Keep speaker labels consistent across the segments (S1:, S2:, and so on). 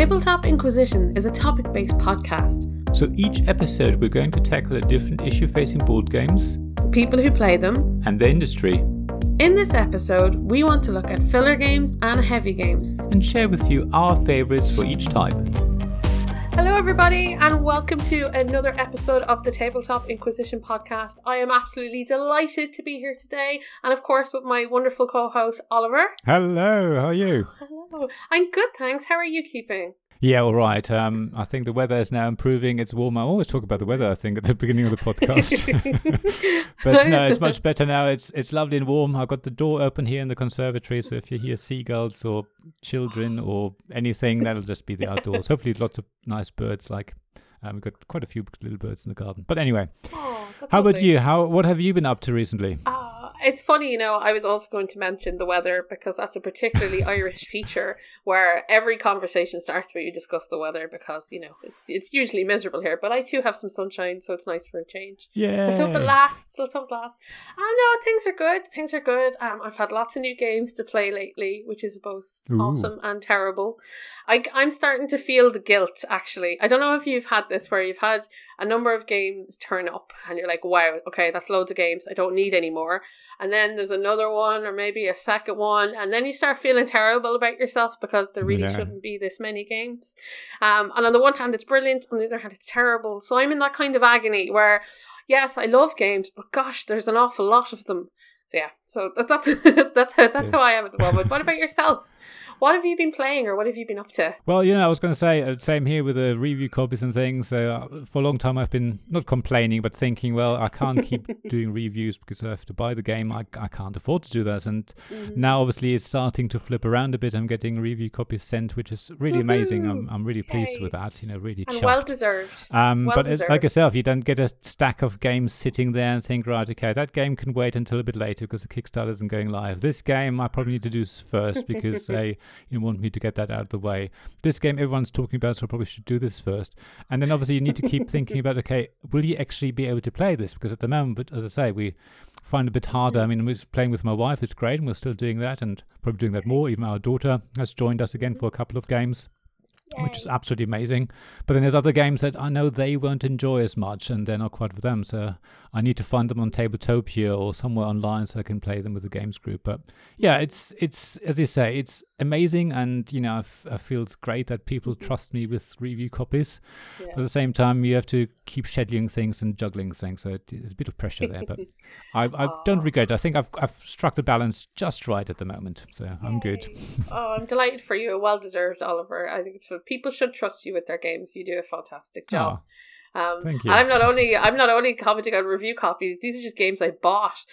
S1: Tabletop Inquisition is a topic based podcast.
S2: So each episode, we're going to tackle a different issue facing board games,
S1: the people who play them,
S2: and the industry.
S1: In this episode, we want to look at filler games and heavy games
S2: and share with you our favorites for each type.
S1: Hello, everybody, and welcome to another episode of the Tabletop Inquisition podcast. I am absolutely delighted to be here today, and of course, with my wonderful co host, Oliver.
S2: Hello, how are you?
S1: Hello. I'm good, thanks. How are you keeping?
S2: Yeah, all right. Um, I think the weather is now improving. It's warmer. I always talk about the weather. I think at the beginning of the podcast, but no, it's much better now. It's it's lovely and warm. I've got the door open here in the conservatory, so if you hear seagulls or children or anything, that'll just be the outdoors. Hopefully, lots of nice birds. Like um, we've got quite a few little birds in the garden. But anyway,
S1: oh,
S2: how about you? How what have you been up to recently?
S1: Uh, it's funny, you know, I was also going to mention the weather because that's a particularly Irish feature where every conversation starts where you discuss the weather because, you know, it's, it's usually miserable here. But I too have some sunshine, so it's nice for a change.
S2: Yeah.
S1: Let's hope it lasts. Let's hope it lasts. Oh, no, things are good. Things are good. Um, I've had lots of new games to play lately, which is both Ooh. awesome and terrible. I, I'm starting to feel the guilt, actually. I don't know if you've had this where you've had a number of games turn up and you're like, wow, okay, that's loads of games. I don't need any more. And then there's another one or maybe a second one. And then you start feeling terrible about yourself because there really yeah. shouldn't be this many games. Um, and on the one hand, it's brilliant. On the other hand, it's terrible. So I'm in that kind of agony where, yes, I love games, but gosh, there's an awful lot of them. So yeah, so that, that's that's that's how I am at the moment. What about yourself? What have you been playing or what have you been up to?
S2: Well, you know, I was going to say, uh, same here with the review copies and things. Uh, for a long time, I've been not complaining, but thinking, well, I can't keep doing reviews because I have to buy the game. I, I can't afford to do that. And mm-hmm. now, obviously, it's starting to flip around a bit. I'm getting review copies sent, which is really Woo-hoo! amazing. I'm, I'm really pleased with that. You know, really
S1: and well deserved.
S2: Um,
S1: well
S2: but
S1: deserved.
S2: like yourself, you don't get a stack of games sitting there and think, right, okay, that game can wait until a bit later because the Kickstarter isn't going live. This game I probably need to do first because they you want me to get get that out of the way. This game everyone's talking about, so I probably should do this first. And then obviously you need to keep thinking about, okay, will you actually be able to play this? Because at the moment, but as I say, we find it a bit harder. I mean, we're playing with my wife, it's great, and we're still doing that, and probably doing that more. Even our daughter has joined us again for a couple of games. Yay. which is absolutely amazing. But then there's other games that I know they won't enjoy as much, and they're not quite for them. So I need to find them on Tabletopia or somewhere online so I can play them with the games group. But yeah, it's it's as you say, it's amazing, and you know, I, f- I feel it's great that people mm-hmm. trust me with review copies. Yeah. But at the same time, you have to keep scheduling things and juggling things, so there's a bit of pressure there. But I, I don't regret. I think I've I've struck the balance just right at the moment, so Yay. I'm good.
S1: oh, I'm delighted for you. Well deserved, Oliver. I think it's people should trust you with their games. You do a fantastic job. Oh. Um,
S2: Thank you.
S1: I'm not only I'm not only commenting on review copies. These are just games I bought.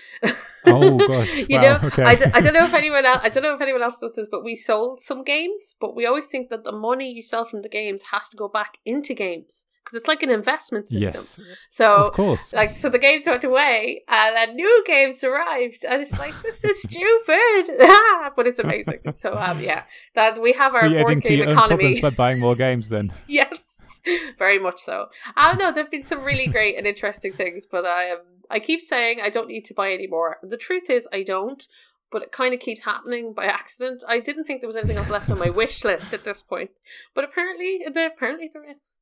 S2: oh gosh!
S1: you wow. know, okay. I d- I don't know if anyone else I don't know if anyone else does this, but we sold some games. But we always think that the money you sell from the games has to go back into games because it's like an investment system.
S2: Yes.
S1: So
S2: of course,
S1: like so the games went away and then new games arrived, and it's like this is stupid, but it's amazing. So um, yeah, that we have our
S2: so
S1: board game economy
S2: by buying more games. Then
S1: yes. Very much so. I don't know. There've been some really great and interesting things, but I am. I keep saying I don't need to buy any more. The truth is, I don't. But it kind of keeps happening by accident. I didn't think there was anything else left on my wish list at this point, but apparently, there apparently there is.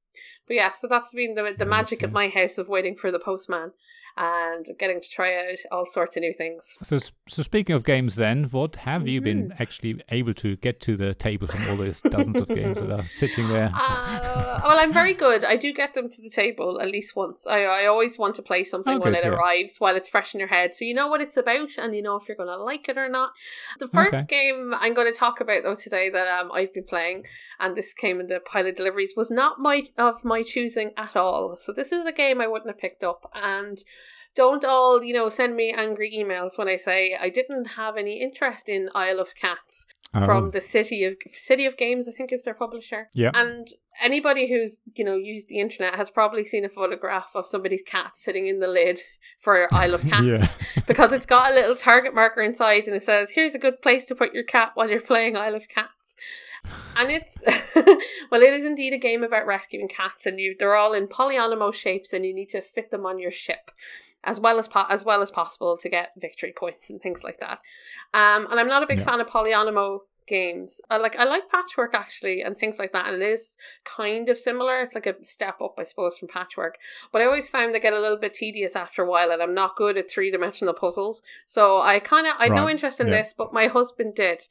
S1: But yeah, so that's been the the magic at my house of waiting for the postman and getting to try out all sorts of new things.
S2: So, so speaking of games, then, what have you been mm-hmm. actually able to get to the table from all those dozens of games that are sitting there?
S1: Uh, well, I'm very good. I do get them to the table at least once. I, I always want to play something oh, when good, it yeah. arrives while it's fresh in your head, so you know what it's about and you know if you're going to like it or not. The first okay. game I'm going to talk about though today that um, I've been playing, and this came in the pilot deliveries, was not my of my choosing at all. So this is a game I wouldn't have picked up and don't all, you know, send me angry emails when I say I didn't have any interest in Isle of Cats oh. from the City of City of Games, I think is their publisher.
S2: Yeah.
S1: And anybody who's, you know, used the internet has probably seen a photograph of somebody's cat sitting in the lid for Isle of Cats.
S2: yeah.
S1: because it's got a little target marker inside and it says, Here's a good place to put your cat while you're playing Isle of Cats and it's well it is indeed a game about rescuing cats and you they're all in polyomino shapes and you need to fit them on your ship as well as po- as well as possible to get victory points and things like that. Um, and I'm not a big yeah. fan of polyomino games. I like I like patchwork actually and things like that, and it is kind of similar. It's like a step up, I suppose, from patchwork. But I always found they get a little bit tedious after a while, and I'm not good at three dimensional puzzles. So I kind of I had no interest in
S2: yeah.
S1: this, but my husband did.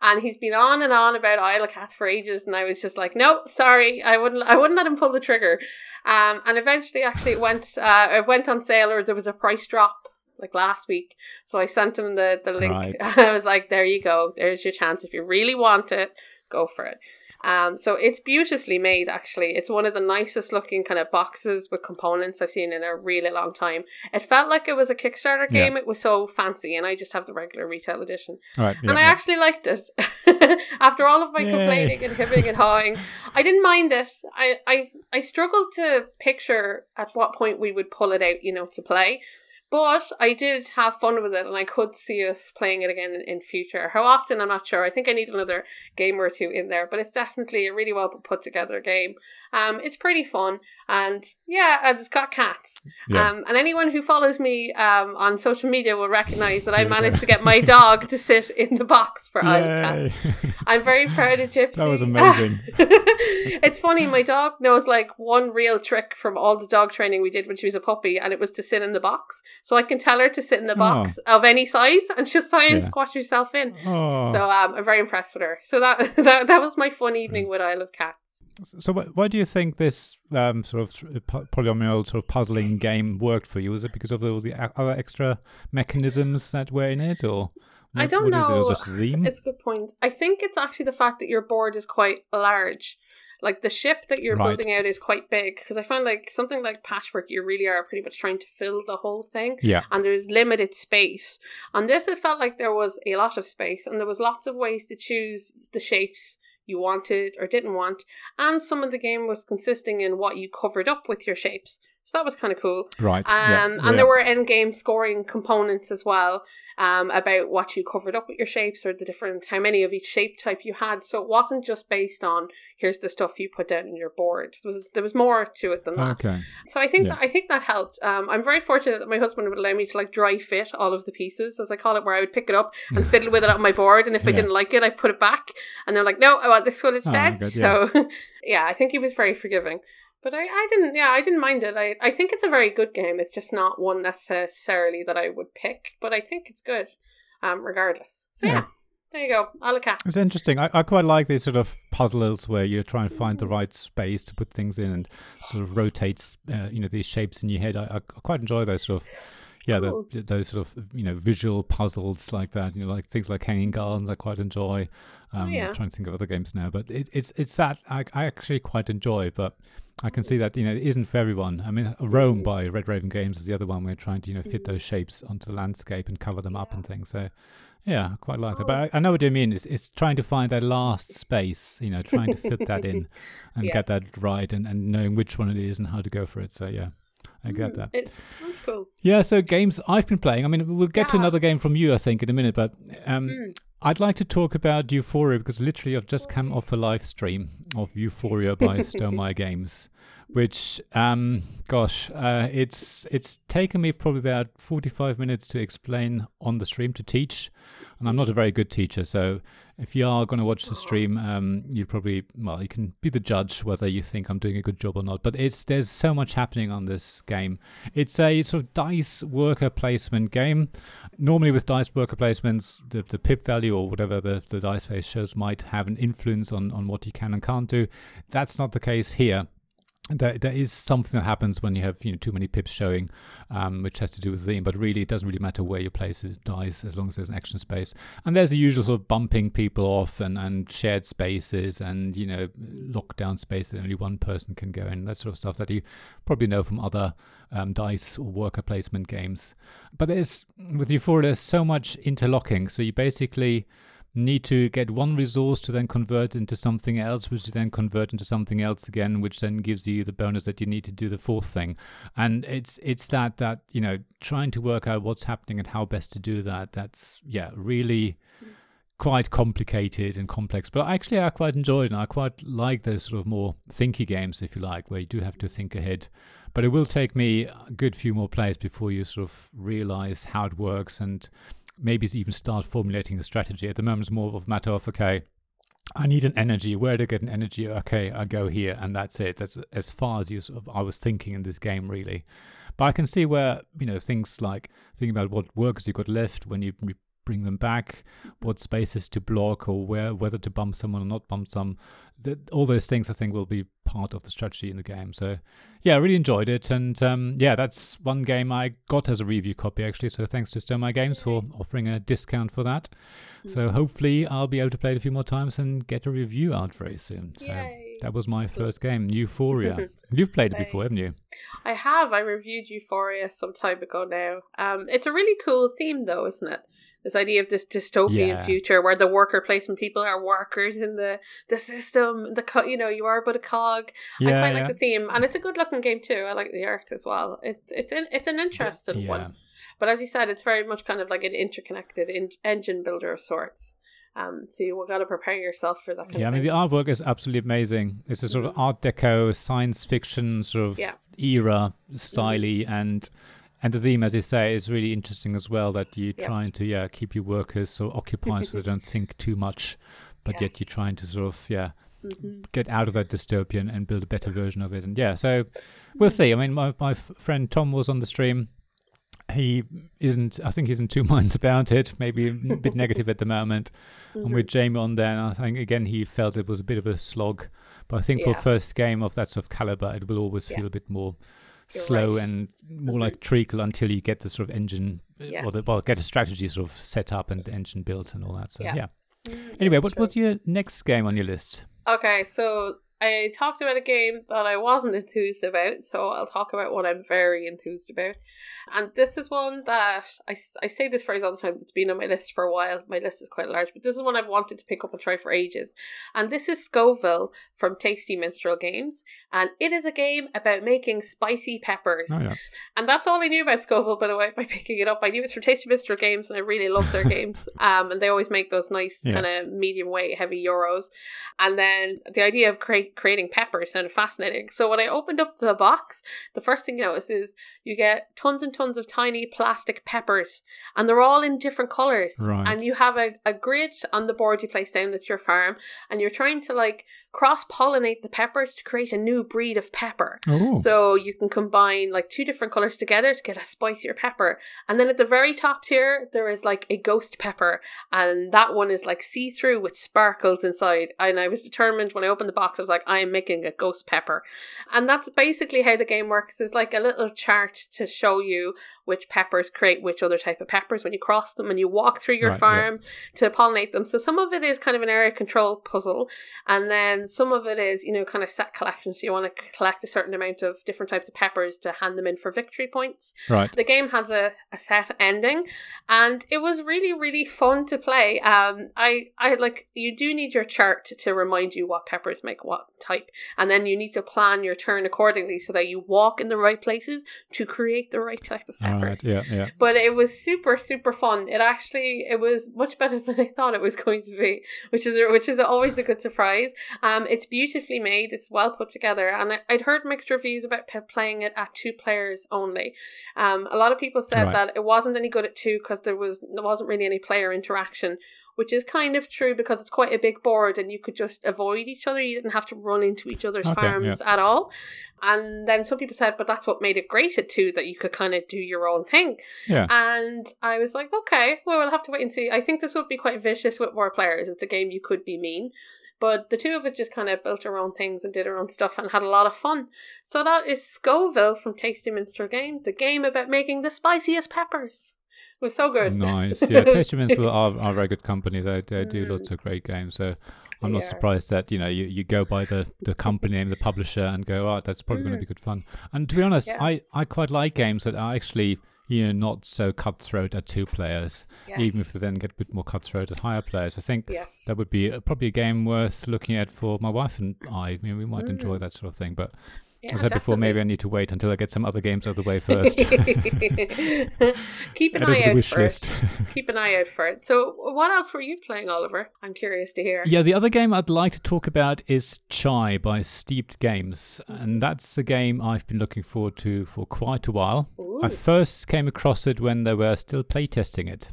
S1: And he's been on and on about Isle of Cats for ages, and I was just like, no, sorry, I wouldn't, I wouldn't let him pull the trigger. Um, and eventually, actually, it went, uh, it went on sale, or there was a price drop like last week. So I sent him the the link.
S2: Right.
S1: I was like, there you go, there's your chance. If you really want it, go for it. Um, so it's beautifully made. Actually, it's one of the nicest looking kind of boxes with components I've seen in a really long time. It felt like it was a Kickstarter
S2: Yeah.
S1: game. It was so fancy, and I just have the regular retail edition
S2: right. yeah,
S1: and I
S2: yeah.
S1: actually liked it. After all of my
S2: Yay.
S1: complaining and hemming and hawing, I didn't mind it. I, I I struggled to picture at what point we would pull it out, you know, to play. But I did have fun with it, and I could see us playing it again in, in future. How often, I'm not sure. I think I need another game or two in there, but it's definitely a really well put together game. Um, it's pretty fun, and yeah, it's got cats.
S2: Yeah.
S1: Um, and anyone who follows me um, on social media will recognize that I managed to get my dog to sit in the box for Isle of Cats. I'm very proud of Gypsy.
S2: That was amazing.
S1: it's funny, my dog knows like one real trick from all the dog training we did when she was a puppy, and it was to sit in the box. So I can tell her to sit in the box of any size, and she'll try and
S2: Oh. Yeah.
S1: squash herself in.
S2: oh.
S1: So um, I'm very impressed with her. So that that, that was my fun evening with Isle of Cats.
S2: So, wh- why do you think this um, sort of polyomino sort of puzzling game worked for you? Was it because of all the other extra mechanisms that were in it, or
S1: I don't
S2: what is it?
S1: Know.
S2: it just the theme?
S1: It's a good point. I think it's actually the fact that your board is quite large. Like the ship that you're
S2: Right.
S1: building out is quite big because I find like something like patchwork, you really are pretty much trying to fill the whole thing,
S2: yeah,
S1: and there's limited space. On this, it felt like there was a lot of space, and there was lots of ways to choose the shapes you wanted or didn't want, and some of the game was consisting in what you covered up with your shapes. So that was kind of cool.
S2: right.
S1: Um,
S2: yeah,
S1: and
S2: yeah.
S1: there were end game scoring components as well um, about what you covered up with your shapes or the different how many of each shape type you had. So it wasn't just based on here's the stuff you put down in your board. There was there was more to it than that.
S2: okay.
S1: So I think
S2: Yeah.
S1: that, I think that helped. Um, I'm very fortunate that my husband would allow me to like dry fit all of the pieces, as I call it, where I would pick it up and fiddle with it on my board, and if I didn't like it, I put it back. And they're like, "No, I want this one instead."
S2: good, yeah.
S1: So yeah, I think he was very forgiving. But I, I didn't, yeah, I didn't mind it. I, I think it's a very good game. It's just not one necessarily that I would pick, but I think it's good, um, regardless. So yeah,
S2: Yeah.
S1: there you go. I'll look at.
S2: It's interesting. I, I quite like these sort of puzzles where you're trying to find the right space to put things in and sort of rotates, uh, you know, these shapes in your head. I, I quite enjoy those sort of, yeah, the, those sort of, you know, visual puzzles like that. You know, like things like Hanging Gardens. I quite enjoy. Um,
S1: yeah.
S2: I'm trying to think of other games now, but it, it's it's that I, I actually quite enjoy. But I can see that you know it isn't for everyone. I mean, Roam by Red Raven Games is the other one. We're trying to you know fit those shapes onto the landscape and cover them up and things. So. Yeah, I quite like that. But I, I know what you mean. It's, it's trying to find that last space, you know, trying to fit that in and get that right and, and knowing which one it is and how to go for it. So, yeah, I get
S1: Mm,
S2: that.
S1: It, that's cool.
S2: Yeah, so games I've been playing. I mean, we'll get to another game from you, I think, in a minute. But um,
S1: Mm.
S2: I'd like to talk about Euphoria because literally I've just come off a live stream of Euphoria by Stonemaier Games, which, um, gosh, uh, it's it's taken me probably about forty five minutes to explain on the stream to teach, and I'm not a very good teacher, so if you are going to watch the stream, um, you probably well, you can be the judge whether you think I'm doing a good job or not. But it's there's so much happening on this game. It's a sort of dice worker placement game. Normally, with dice worker placements, the, the pip value or whatever the, the dice face shows might have an influence on, on what you can and can't do. That's not the case here. There, there is something that happens when you have you know too many pips showing, um, which has to do with the theme. But really, it doesn't really matter where you place the dice as long as there's an action space. And there's the usual sort of bumping people off and, and shared spaces and you know lockdown space that only one person can go in. That sort of stuff that you probably know from other um, dice or worker placement games. But there's with Euphoria, there's so much interlocking. So you basically need to get one resource to then convert into something else, which you then convert into something else again, which then gives you the bonus that you need to do the fourth thing. And it's it's that that you know trying to work out what's happening and how best to do that. That's yeah really quite complicated and complex. But actually, I quite enjoyed it. And I quite like those sort of more thinky games, if you like, where you do have to think ahead. But it will take me a good few more plays before you sort of realize how it works and maybe even start formulating a strategy. At the moment, it's more of a matter of okay, I need an energy. Where to get an energy? Okay, I go here, and that's it. That's as far as you I was thinking in this game, really. But I can see where you know things like thinking about what workers you've got left when you bring them back, what spaces to block, or where whether to bump someone or not bump some. That, all those things I think will be part of the strategy in the game. So yeah, I really enjoyed it, and um, yeah, that's one game I got as a review copy actually. So thanks to Stonemaier Games for offering a discount for that. So mm-hmm. hopefully I'll be able to play it a few more times and get a review out very soon. So Yay. that was my first game, Euphoria. You've played it before, haven't you?
S1: I have. I reviewed Euphoria some time ago now. Um, it's a really cool theme though, isn't it? This idea of this dystopian yeah. future where the worker placement people are workers in the the system the co- you know you are but a cog yeah, i quite yeah. like the theme and it's a good looking game too i like the art as well it, it's an, it's an interesting one but as you said it's very much kind of like an interconnected in- engine builder of sorts um, so you will got to prepare yourself for that.
S2: yeah, I mean the artwork is absolutely amazing. It's a sort mm-hmm. of Art Deco science fiction sort of era, styly, mm-hmm. and and the theme, as you say, is really interesting as well. That you're trying to yeah keep your workers so occupied so they don't think too much, but yes. yet you're trying to sort of yeah mm-hmm. get out of that dystopian and build a better version of it. And yeah, so we'll see. I mean, my my friend Tom was on the stream. He isn't. I think he's in two minds about it. Maybe a bit negative at the moment. Mm-hmm. And with mm-hmm. Jamie on there, I think again he felt it was a bit of a slog. But I think yeah. for first game of that sort of caliber, it will always yeah. feel a bit more slow right. and more mm-hmm. like treacle until you get the sort of engine yes. or the, well get a strategy sort of set up and engine built and all that. So yeah. yeah. Mm, anyway, what true. was your next game on your list?
S1: Okay, so I talked about a game that I wasn't enthused about, so I'll talk about what I'm very enthused about. And this is one that I, I say this phrase all the time, it's been on my list for a while. My list is quite large, but this is one I've wanted to pick up and try for ages. And this is Scoville from Tasty Minstrel Games. And it is a game about making spicy peppers. Oh, yeah. And that's all I knew about Scoville, by the way, by picking it up. I knew it's from Tasty Minstrel Games, and I really love their games. Um, and they always make those nice yeah. kind of medium weight, heavy euros. And then the idea of creating peppers sounded fascinating. So when I opened up the box, the first thing you notice is you get tons and tons of tiny plastic peppers, and they're all in different colors. Right. And you have a, a grid on the board you place down that's your farm, and you're trying to like cross pollinate the peppers to create a new breed of pepper. Ooh. So you can combine like two different colors together to get a spicier pepper. And then at the very top tier, there is like a ghost pepper, and that one is like see through with sparkles inside. And I was determined when I opened the box, I was like, I am making a ghost pepper. And that's basically how the game works. There's like a little chart to show you which peppers create which other type of peppers when you cross them and you walk through your right, farm yeah. to pollinate them. So some of it is kind of an area control puzzle, and then some of it is, you know, kind of set collections. So you want to collect a certain amount of different types of peppers to hand them in for victory points.
S2: Right.
S1: The game has a, a set ending, and it was really, really fun to play. Um, I, I like you do need your chart to remind you what peppers make what type, and then you need to plan your turn accordingly so that you walk in the right places to create the right type of peppers.
S2: Right, yeah, yeah.
S1: But it was super, super fun. It actually it was much better than I thought it was going to be, which is which is always a good surprise. Um, it's beautifully made. It's well put together, and I, would heard mixed reviews about playing it at two players only. Um, a lot of people said right. that it wasn't any good at two because there was there wasn't really any player interaction which is kind of true because it's quite a big board and you could just avoid each other. You didn't have to run into each other's okay, farms yeah. at all. And then some people said, but that's what made it great at two, that you could kind of do your own thing.
S2: Yeah.
S1: And I was like, okay, well, we'll have to wait and see. I think this would be quite vicious with more players. It's a game you could be mean. But the two of us just kind of built our own things and did our own stuff and had a lot of fun. So that is Scoville from Tasty Minstrel Game, the game about making the spiciest peppers It was so good.
S2: Nice. Yeah, Tasty Minstrel are, are very good company. They, they do mm. lots of great games. So I'm not surprised that, you know, you, you go by the, the company name, the publisher, and go, oh, that's probably mm. going to be good fun. And to be honest, yeah. I, I quite like games that are actually you know, not so cutthroat at two players, yes. even if they then get a bit more cutthroat at higher players. I think yes. that would be a, probably a game worth looking at for my wife and I. I mean, we might mm. enjoy that sort of thing, but yeah, I said before, maybe I need to wait until I get some other games out of the way first.
S1: Keep an eye out for it. Keep an eye out for it. So, what else were you playing, Oliver? I'm curious to hear.
S2: Yeah, the other game I'd like to talk about is Chai by Steeped Games, and mm-hmm. that's a game I've been looking forward to for quite a while. Ooh. I first came across it when they were still playtesting it.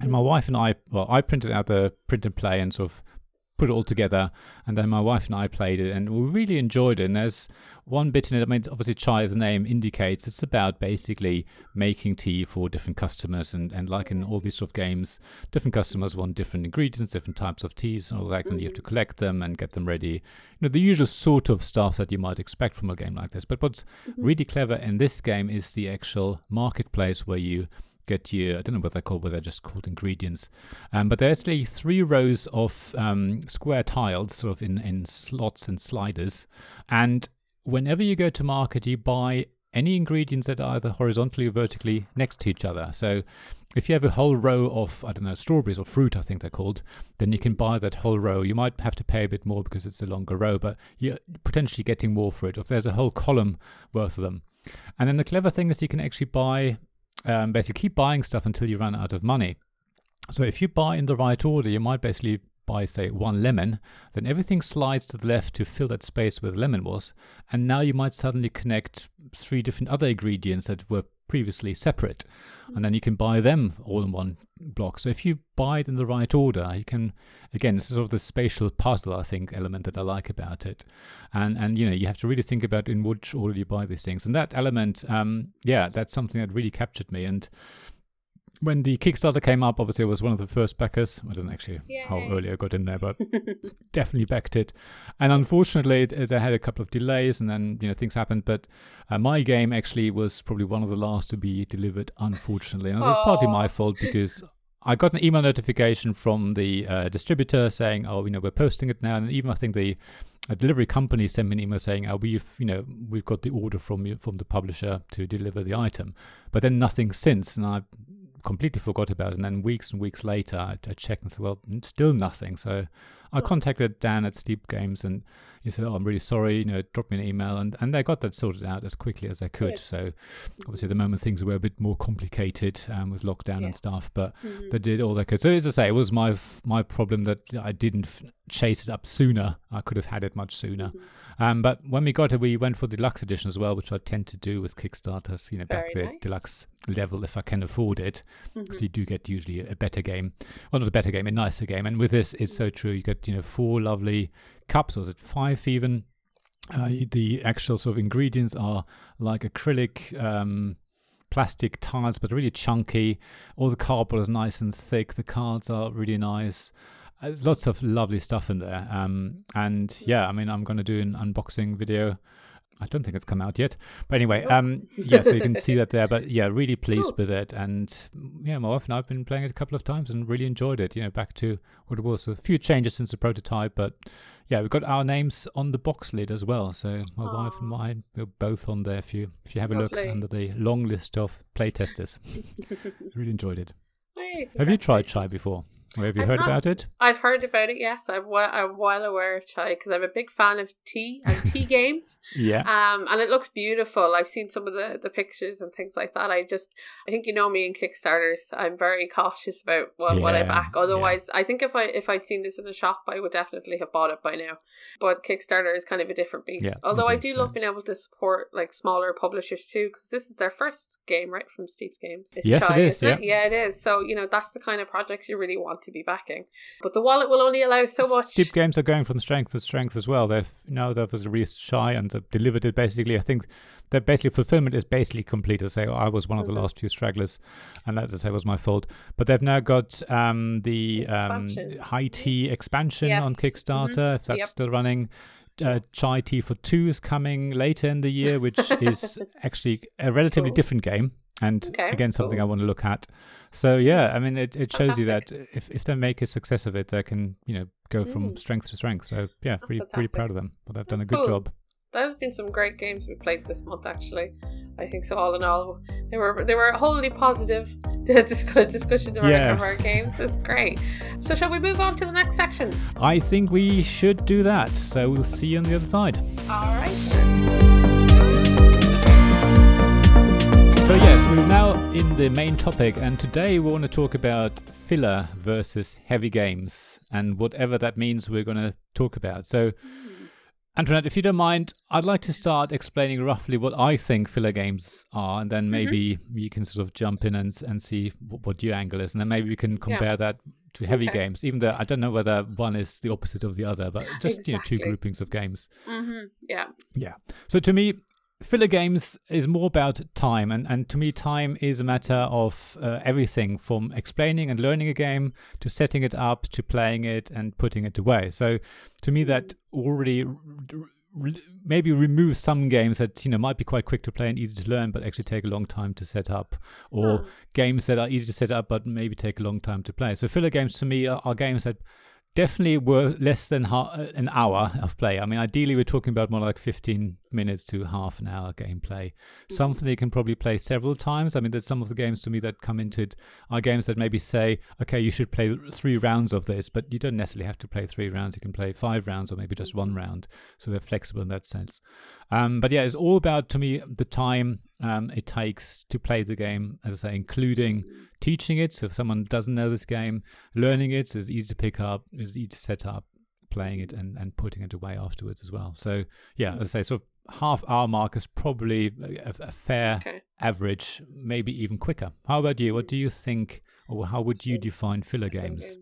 S2: And my wife and I, well, I printed out the print and play and sort of put it all together. And then my wife and I played it, and we really enjoyed it. And there's one bit in it. I mean, obviously, chai, as the name indicates, it's about basically making tea for different customers. And, and like in all these sort of games, different customers want different ingredients, different types of teas, and all that. And you have to collect them and get them ready. You know, the usual sort of stuff that you might expect from a game like this. But what's mm-hmm. really clever in this game is the actual marketplace where you get you, I don't know what they're called, but they're just called ingredients. Um, but there's actually three rows of um, square tiles, sort of in, in slots and sliders. And whenever you go to market, you buy any ingredients that are either horizontally or vertically next to each other. So if you have a whole row of, I don't know, strawberries or fruit, I think they're called, then you can buy that whole row. You might have to pay a bit more because it's a longer row, but you're potentially getting more for it. If there's a whole column worth of them. And then the clever thing is you can actually buy, um, basically keep buying stuff until you run out of money. So if you buy in the right order, you might basically buy, say, one lemon, then everything slides to the left to fill that space where the lemon was. And now you might suddenly connect three different other ingredients that were previously separate. And then you can buy them all in one block. So if you buy it in the right order, you can, again, this is sort of the spatial puzzle, I think, element that I like about it. And, and you know, you have to really think about in which order you buy these things. And that element, um, yeah, that's something that really captured me. And when the Kickstarter came up, obviously I was one of the first backers. I don't actually Yay. how early I got in there, but definitely backed it. And unfortunately, it, it, they had a couple of delays, and then you know things happened. But uh, my game actually was probably one of the last to be delivered, unfortunately, and it was partly my fault because. I got an email notification from the uh, distributor saying, "Oh, you know, we're posting it now," and even I think the a delivery company sent me an email saying, oh, "We've, you know, we've got the order from you from the publisher to deliver the item," but then nothing since, and I completely forgot about it. And then weeks and weeks later, I, I checked and said, well, still nothing. So I contacted Dan at Steeped Games and he said, oh, I'm really sorry, you know, drop me an email. And, and they got that sorted out as quickly as they could. So obviously, at the moment, things were a bit more complicated um, with lockdown yeah. and stuff, but mm-hmm. they did all they could. So as I say, it was my my problem that I didn't f- chase it up sooner. I could have had it much sooner. Mm-hmm. Um, but when we got it, we went for the deluxe edition as well, which I tend to do with Kickstarters. You know, Very back the nice. deluxe level if I can afford it, because mm-hmm. you do get usually a better game. Well, not a better game, a nicer game. And with this, it's so true. You get you know four lovely cups, or is it five even? Uh, the actual sort of ingredients are like acrylic. Um, plastic tiles, but really chunky. All the cardboard is nice and thick. The cards are really nice. There's lots of lovely stuff in there. Um, and yeah, I mean, I'm going to do an unboxing video. I don't think it's come out yet, but anyway, um, yeah, so you can see that there. But yeah, really pleased cool. with it, and yeah, my wife and I've been playing it a couple of times and really enjoyed it. You know, back to what it was. So a few changes since the prototype, but yeah, we've got our names on the box lid as well. So my Aww. wife and mine, we're both on there. If you if you have a Lovely. look under the long list of playtesters, really enjoyed it. Hey, have you tried chai before? Have you I've heard not, about it?
S1: I've heard about it. Yes, I'm well, I'm well aware of chai because I'm a big fan of tea and tea games.
S2: Yeah.
S1: Um, and it looks beautiful. I've seen some of the the pictures and things like that. I just, I think you know me in Kickstarters. I'm very cautious about what, yeah, what I back. Otherwise, yeah. I think if I if I'd seen this in the shop, I would definitely have bought it by now. But Kickstarter is kind of a different beast. Yeah, Although I do is, love being able to support like smaller publishers too, because this is their first game, right, from Steeped Games.
S2: It's yes, chai, it is. Yeah.
S1: It? yeah, it is. So you know that's the kind of projects you really want to be backing. But the wallet will only allow so much.
S2: Steeped Games are going from strength to strength as well. They've know that was released Chai and they've delivered it basically. I think that basically fulfillment is basically complete. I say I was one of the mm-hmm. last few stragglers, and that I say was my fault. But they've now got um, the um, high tea expansion yes. on Kickstarter. Mm-hmm. If that's yep. still running. Uh, Chai Tea for Two is coming later in the year, which is actually a relatively cool. different game, and okay, again something cool. I want to look at. So yeah, I mean, it, it shows you that if, if they make a success of it, they can you know go from mm. strength to strength. So yeah, That's really fantastic. really proud of them. But they've done a good cool. job.
S1: There's been some great games we played this month, actually. I think so. All in all, they were they were wholly positive discussions around yeah. our games. It's great. So shall we move on to the next section?
S2: I think we should do that. So we'll see you on the other side.
S1: All right.
S2: We're now in the main topic, and today we want to talk about filler versus heavy games, and whatever that means, we're going to talk about. So, Antoinette, if you don't mind, I'd like to start explaining roughly what I think filler games are, and then maybe mm-hmm. you can sort of jump in and and see what, what, your angle is, and then maybe we can compare yeah. that to heavy okay. games. Even though I don't know whether one is the opposite of the other, but just exactly. you know two groupings of games.
S1: Mm-hmm. Yeah.
S2: Yeah. So to me, filler games is more about time and, and to me time is a matter of uh, everything from explaining and learning a game to setting it up to playing it and putting it away so to me that already maybe removes some games that you know might be quite quick to play and easy to learn but actually take a long time to set up or oh. games that are easy to set up but maybe take a long time to play so filler games to me are, are games that definitely were less than ha- an hour of play. I mean, ideally, we're talking about more like 15 minutes to half an hour gameplay. Mm-hmm. Something you can probably play several times. I mean, there's some of the games to me that come into it are games that maybe say, okay, you should play three rounds of this, but you don't necessarily have to play three rounds. You can play five rounds or maybe just one round. So they're flexible in that sense. Um, but yeah, it's all about to me the time um, it takes to play the game, as I say, including teaching it. So if someone doesn't know this game, learning it is easy to pick up, is easy to set up, playing it, and, and putting it away afterwards as well. So yeah, as I say, sort of half hour mark is probably a, a fair okay. average, maybe even quicker. How about you? What do you think, or how would you define filler games?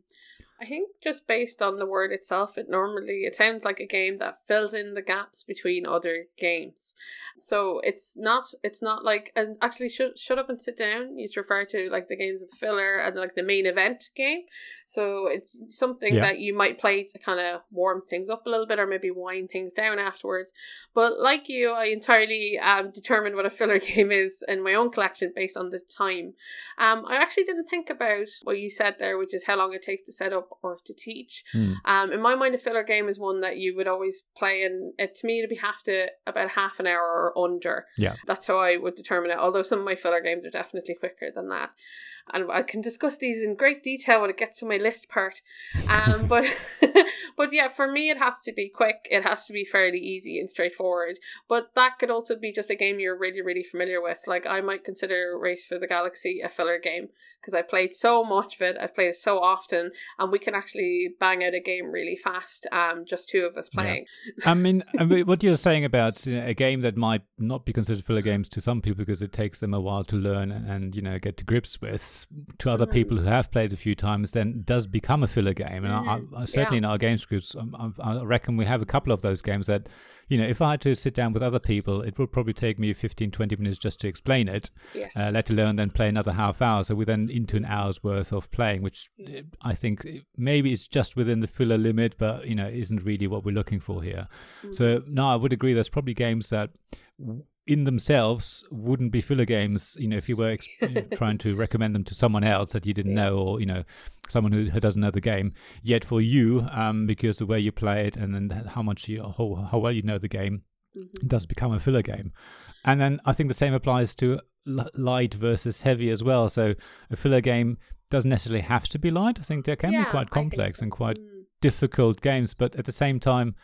S1: I think just based on the word itself, it normally it sounds like a game that fills in the gaps between other games. So it's not it's not like and actually shut shut up and sit down. You refer to like the games as a filler and like the main event game. So it's something yeah. that you might play to kind of warm things up a little bit or maybe wind things down afterwards. But like you, I entirely um determined what a filler game is in my own collection based on the time. Um, I actually didn't think about what you said there, which is how long it takes to set up or to teach.
S2: Mm.
S1: Um, in my mind, a filler game is one that you would always play, and it, to me, it'd be half to about half an hour or under.
S2: Yeah,
S1: that's how I would determine it. Although some of my filler games are definitely quicker than that and I can discuss these in great detail when it gets to my list part. Um, but but yeah, for me, it has to be quick. It has to be fairly easy and straightforward. But that could also be just a game you're really really familiar with. Like I might consider Race for the Galaxy a filler game because I played so much of it. I've played it so often, and we can actually bang out a game really fast. Um, just two of us playing.
S2: Yeah. I mean, I mean, what you're saying about you know, a game that might not be considered filler games to some people because it takes them a while to learn and you know get to grips with to other people who have played a few times, then does become a filler game. And I, I, certainly yeah. in our games groups, um, I, I, reckon we have a couple of those games that, you know, if I had to sit down with other people, it would probably take me 15, 20 minutes just to explain it,
S1: yes.
S2: uh, let alone then play another half hour. So we're then into an hour's worth of playing, which uh, I think maybe it's just within the filler limit, but, you know, isn't really what we're looking for here. Mm-hmm. So, no, I would agree there's probably games that in themselves wouldn't be filler games you know if you were ex- trying to recommend them to someone else that you didn't know or you know someone who, who doesn't know the game yet for you um because the way you play it and then how much you how, how well you know the game mm-hmm. does become a filler game and then i think the same applies to light versus heavy as well so a filler game doesn't necessarily have to be light i think there can
S1: yeah,
S2: be quite complex
S1: so.
S2: and quite
S1: mm.
S2: difficult games but at the same time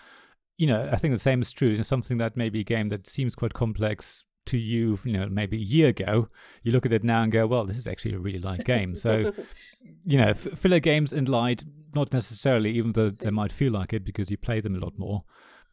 S2: you know, I think the same is true. You know, something that maybe a game that seems quite complex to you, you know, maybe a year ago, you look at it now and go, well, this is actually a really light game. So, you know, f- filler games and light, not necessarily, even though they might feel like it because you play them a lot more.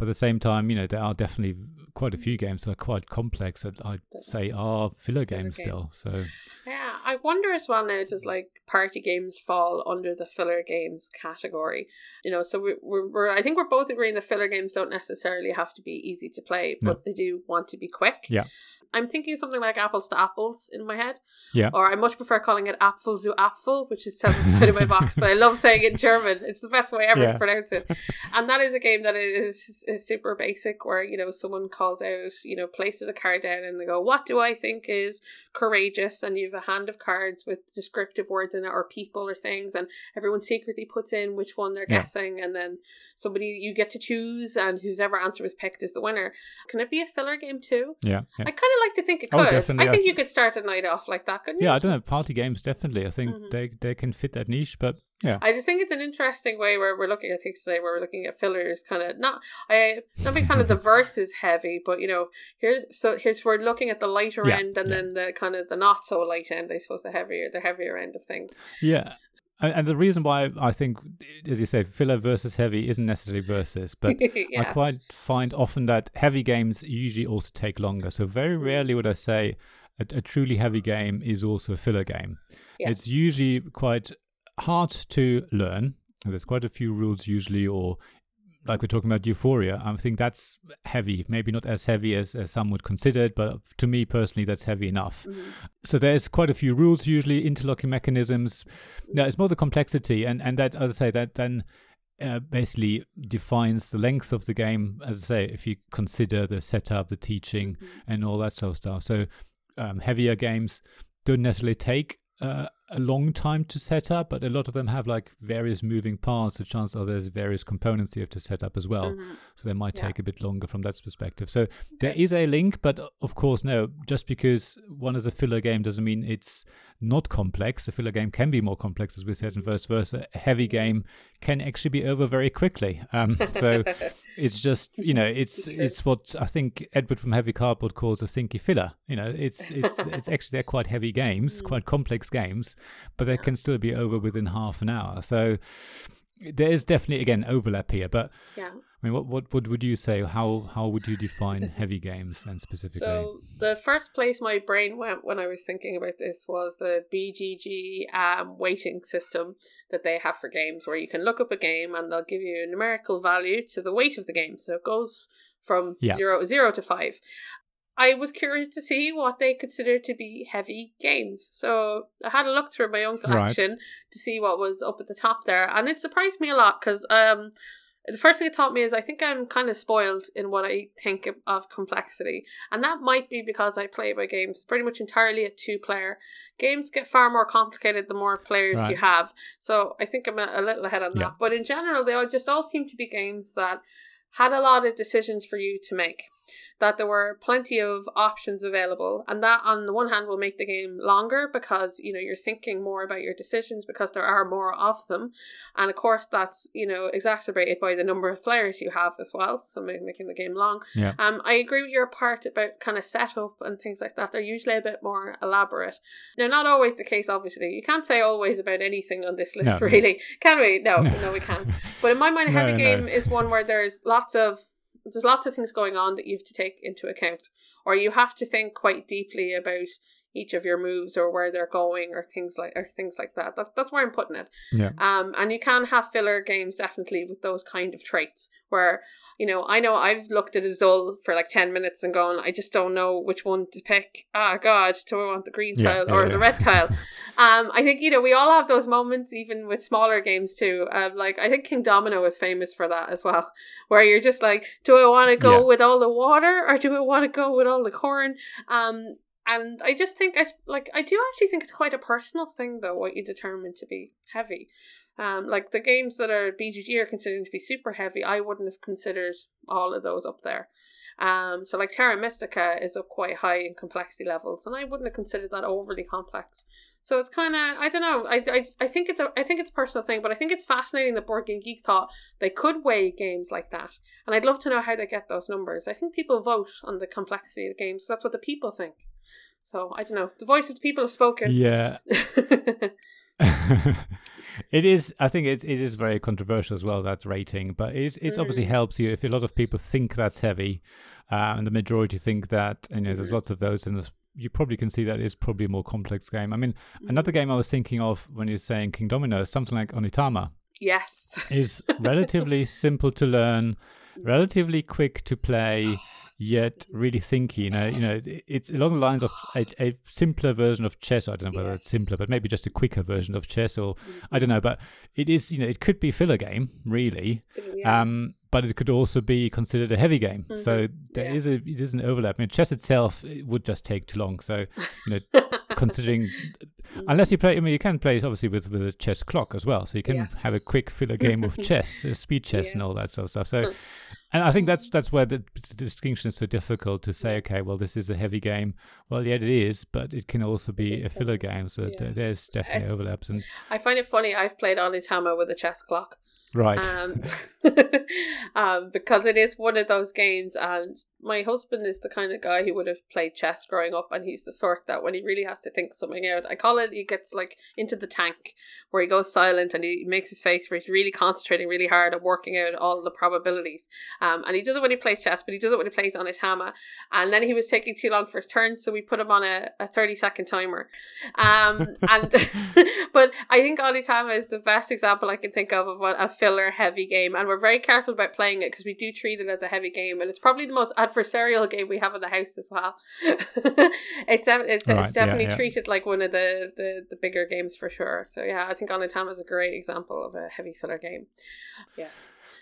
S2: But at the same time, you know, there are definitely quite a few games that are quite complex that I'd say are filler games, filler games. still. So
S1: yeah, I wonder as well now. Does like party games fall under the filler games category? You know, so we, we're, we're I think we're both agreeing that filler games don't necessarily have to be easy to play, but no. they do want to be quick.
S2: Yeah.
S1: I'm thinking something like apples to apples in my head.
S2: Yeah.
S1: Or I much prefer calling it Apfel zu Apfel, which is says inside of my box, but I love saying it in German. It's the best way ever yeah. to pronounce it. And that is a game that is, is super basic where, you know, someone calls out, you know, places a card down and they go, What do I think is courageous? And you have a hand of cards with descriptive words in it or people or things and everyone secretly puts in which one they're yeah. guessing and then somebody you get to choose and whose ever answer is picked is the winner. Can it be a filler game too?
S2: Yeah. yeah.
S1: I kind of like to think it oh, could. Oh, definitely. I think you could start a night off like that, couldn't
S2: you?
S1: Yeah,
S2: I don't know. Party games definitely. I think mm-hmm. they they can fit that niche, but yeah.
S1: I just think it's an interesting way where we're looking at things today, where we're looking at fillers, kind of not. I not being kind of the verse is heavy, but you know, here's so here's we're looking at the lighter yeah, end, and yeah. then the kind of the not so light end. I suppose the heavier the heavier end of things.
S2: Yeah, and, and the reason why I think, as you say, filler versus heavy isn't necessarily versus, but
S1: yeah.
S2: I quite find often that heavy games usually also take longer. So very mm-hmm. rarely would I say a, a truly heavy game is also a filler game.
S1: Yeah.
S2: It's usually quite hard to learn. There's quite a few rules usually, or like we're talking about Euphoria, I think that's heavy. Maybe not as heavy as, as some would consider it, but to me personally, that's heavy enough.
S1: Mm-hmm.
S2: So there's quite a few rules, usually interlocking mechanisms. Yeah, it's more the complexity, and and that, as I say, that then. Uh, basically defines the length of the game as i say if you consider the setup the teaching
S1: Mm-hmm.
S2: and all that sort of stuff so um, heavier games don't necessarily take uh, a long time to set up, but a lot of them have like various moving parts. The chance are there's various components you have to set up as well,
S1: Mhm.
S2: so they might
S1: Yeah.
S2: take a bit longer from that perspective. So there is a link, but of course, no. Just because one is a filler game doesn't mean it's not complex. A filler game can be more complex, as we said, and vice versa. A heavy game can actually be over very quickly. Um, so it's just you know it's it's what I think Edward from Heavy Cardboard calls a thinky filler. You know, it's it's it's actually they're quite heavy games, quite complex games, but they can still be over within half an hour. So there is definitely again overlap here. But
S1: yeah.
S2: I mean, what what what would you say? How how would you define heavy games then specifically?
S1: So the first place my brain went when I was thinking about this was the BGG um, weighting system that they have for games, where you can look up a game and they'll give you a numerical value to the weight of the game. So it goes from
S2: Yeah.
S1: zero zero to five. I was curious to see what they consider to be heavy games. So I had a look through my own
S2: Right.
S1: collection to see what was up at the top there, and it surprised me a lot because um, the first thing it taught me is I think I'm kind of spoiled in what I think of, of complexity, and that might be because I play my games pretty much entirely at two player. Games get far more complicated the more players you have, so I think I'm a, a little ahead on
S2: Yeah.
S1: that. But in general, they all just all seem to be games that had a lot of decisions for you to make. That there were plenty of options available, and that on the one hand will make the game longer because you know you're thinking more about your decisions because there are more of them, and of course that's you know exacerbated by the number of players you have as well, so making the game long.
S2: Yeah.
S1: Um, I agree with your part about kind of setup and things like that. They're usually a bit more elaborate. Now, not always the case. Obviously, you can't say always about anything on this list,
S2: No, no.
S1: really, can we? No, no, we can't. But in my mind, a heavy
S2: no.
S1: game is one where there's lots of there's lots of things going on that you have to take into account, or you have to think quite deeply about each of your moves or where they're going or things like or things like that. that that's where I'm putting it.
S2: Yeah.
S1: Um, and you can have filler games definitely with those kind of traits where you know I know I've looked at Azul for like ten minutes and gone I just don't know which one to pick. Ah, God, do I want the green
S2: Yeah,
S1: tile or
S2: yeah.
S1: the red tile? Um, I think you know we all have those moments, even with smaller games too. Um, like I think Kingdomino is famous for that as well, where you're just like, do I want to go
S2: Yeah.
S1: with all the water or do I want to go with all the corn? Um, and I just think I like I do actually think it's quite a personal thing though what you determine to be heavy. Um, like the games that are BGG are considered to be super heavy, I wouldn't have considered all of those up there. Um, so like Terra Mystica is up quite high in complexity levels, and I wouldn't have considered that overly complex. So it's kind of I don't know. I, I, I think it's a I think it's a personal thing, but I think it's fascinating that Board Game Geek thought they could weigh games like that, and I'd love to know how they get those numbers. I think people vote on the complexity of the games. That's what the people think. So I don't know. The voice of the people have spoken.
S2: Yeah. it is. I think it it is very controversial as well that rating, but it's it's obviously
S1: Mm.
S2: helps you if a lot of people think that's heavy, uh, and the majority think that. You know, there's
S1: Mhm.
S2: lots of those, and there's, you probably can see that it's probably a more complex game. I mean, another
S1: Mm-hmm.
S2: game I was thinking of when you're saying Kingdomino, something like Onitama,
S1: yes.
S2: is relatively simple to learn, relatively quick to play. Yet really thinky, you know, you know, it's along the lines of a, a simpler version of chess. I don't know whether it's simpler, but maybe just a quicker version of chess, or I don't know. But it is, you know, it could be filler game, really.
S1: Yes.
S2: Um, but it could also be considered a heavy game. So there
S1: Yeah.
S2: is a it is an overlap. I mean, chess itself it would just take too long. So you know, considering unless you play, I mean, you can play it obviously with with a chess clock as well. So you can
S1: Yes.
S2: have a quick filler game of chess, uh, speed chess, and all that sort of stuff. So. And I think that's that's where the, the distinction is so difficult to say. Okay, well, this is a heavy game. Well, yeah, it is, but it can also be a filler game. So
S1: Yeah.
S2: th- there's definitely
S1: It's-
S2: overlaps. And
S1: I find it funny. I've played Onitama with a chess clock.
S2: right,
S1: Um, um, because it is one of those games, and my husband is the kind of guy who would have played chess growing up, and he's the sort that when he really has to think something out, I call it he gets like into the tank where he goes silent and he makes his face where he's really concentrating really hard and working out all the probabilities. Um, and he does it when he plays chess, but he does it when he plays Onitama. And then he was taking too long for his turn, so we put him on a, a 30 second timer. Um, and but I think Onitama is the best example I can think of of what a filler heavy game, and we're very careful about playing it because we do treat it as a heavy game, and it's probably the most adversarial game we have in the house as well. it's it's, right, it's definitely yeah, yeah. treated like one of the, the the bigger games for sure. So yeah, I think Onitama is a great example of a heavy filler game. Yes.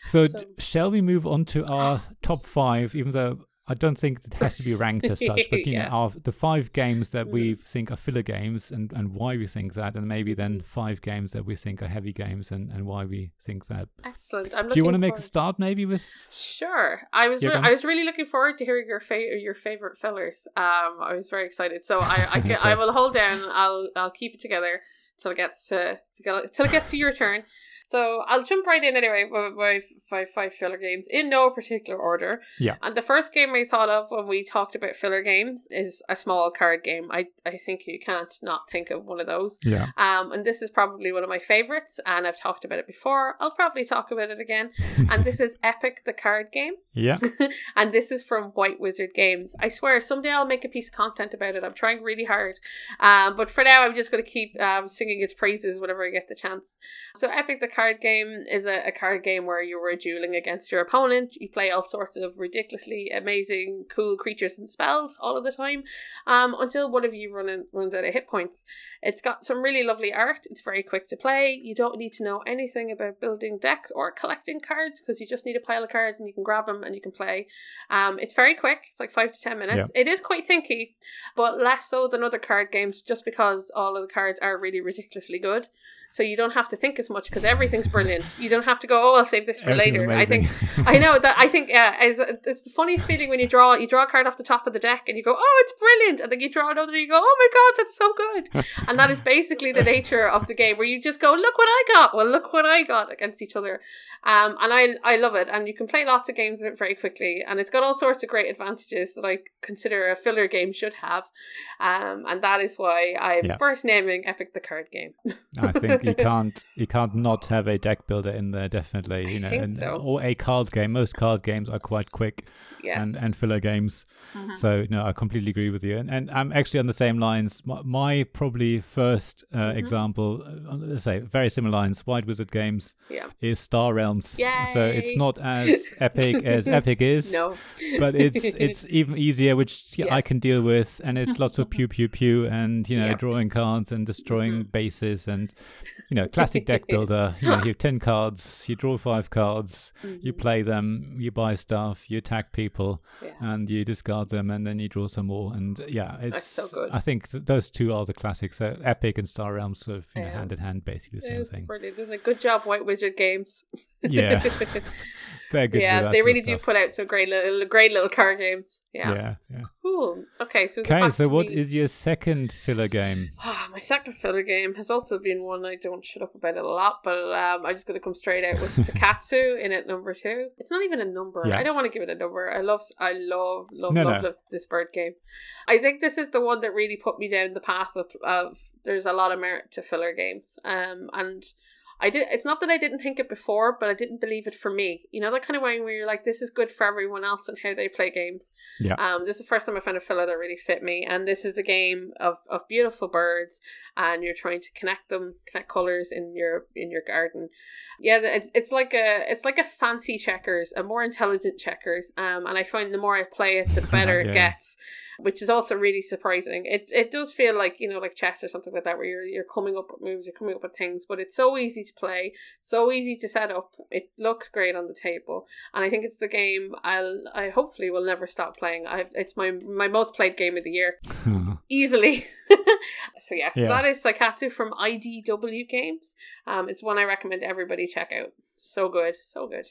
S2: So, so, shall we move on to our top five? Even though I don't think it has to be ranked as such, but you yes. know, our, the five games that mm. we think are filler games and, and why we think that, and maybe then five games that we think are heavy games and, and why we think that.
S1: Excellent. I'm
S2: Do you want to make a start maybe with?
S1: Sure. I was re- I was really looking forward to hearing your fa- your favorite fillers. Um, I was very excited. So I I, can. I will hold down. I'll I'll keep it together till it gets to, to till it gets to your turn. So I'll jump right in anyway with my five five filler games in no particular order.
S2: Yeah.
S1: And the first game I thought of when we talked about filler games is a small card game. I I think you can't not think of one of those.
S2: Yeah.
S1: Um, and this is probably one of my favorites, and I've talked about it before. I'll probably talk about it again. and this is Epic the card game.
S2: Yeah.
S1: and this is from White Wizard Games. I swear someday I'll make a piece of content about it. I'm trying really hard. Um, but for now I'm just going to keep um singing its praises whenever I get the chance. So Epic the card card game is a, a card game where you were dueling against your opponent. You play all sorts of ridiculously amazing, cool creatures and spells all of the time um, until one of you run runs out of hit points. It's got some really lovely art. It's very quick to play. You don't need to know anything about building decks or collecting cards because you just need a pile of cards and you can grab them and you can play. Um, it's very quick. It's like five to ten minutes. Yeah. It is quite thinky, but less so than other card games just because all of the cards are really ridiculously good so you don't have to think as much because everything's brilliant. You don't have to go, oh, I'll save this for later. I think, I know that. I think, yeah, it's, it's the funniest feeling when you draw you draw a card off the top of the deck and you go, oh, it's brilliant, and then you draw another and you go, oh my god, that's so good. and that is basically the nature of the game where you just go, look what I got. Well, look what I got against each other. Um, and I I love it, and you can play lots of games of it very quickly, and it's got all sorts of great advantages that I consider a filler game should have. Um, and that is why I'm yeah. first naming Epic the card game.
S2: I think you can't you can't not have a deck builder in there definitely you know and,
S1: so.
S2: or a card game most card games are quite quick
S1: yes.
S2: and and filler games mm-hmm. so no i completely agree with you and, and i'm actually on the same lines my, my probably first uh, mm-hmm. example uh, let's say very similar lines white wizard games
S1: yeah.
S2: is star realms
S1: Yay.
S2: so it's not as epic as epic is
S1: no
S2: but it's it's even easier which yes. i can deal with and it's lots of pew pew pew and you know yeah. drawing cards and destroying mm-hmm. bases and you know, classic deck builder. You know, you have ten cards, you draw five cards, mm-hmm. you play them, you buy stuff, you attack people, yeah. and you discard them, and then you draw some more. And yeah, it's
S1: so good.
S2: I think th- those two are the classics. So Epic and Star Realms sort of you know, hand in hand, basically the same thing.
S1: Brilliant, isn't it? Good job, White Wizard Games.
S2: yeah. They're good.
S1: Yeah, they really do put out some great little, great little card games. Yeah.
S2: Yeah. yeah.
S1: Cool. Okay, so
S2: okay. So, what me. is your second filler game?
S1: Oh, my second filler game has also been one I don't shut up about it a lot, but um, I'm just going to come straight out with Seikatsu in at number two. It's not even a number. Yeah. I don't want to give it a number. I love, I love, love, no, love, no. love this bird game. I think this is the one that really put me down the path of, of there's a lot of merit to filler games. Um, and I did. It's not that I didn't think it before, but I didn't believe it for me. You know that kind of way where you're like, this is good for everyone else and how they play games.
S2: Yeah.
S1: Um. This is the first time I found a filler that really fit me, and this is a game of of beautiful birds, and you're trying to connect them, connect colors in your in your garden. Yeah, it's it's like a it's like a fancy checkers, a more intelligent checkers. Um. And I find the more I play it, the better yeah. it gets which is also really surprising. It it does feel like you know like chess or something like that, where you're you're coming up with moves, you're coming up with things, but it's so easy to play, so easy to set up. It looks great on the table, and I think it's the game I'll I hopefully will never stop playing. I it's my my most played game of the year, easily. so yes, yeah. that is Seikatsu from IDW Games. Um, it's one I recommend everybody check out. So good, so good.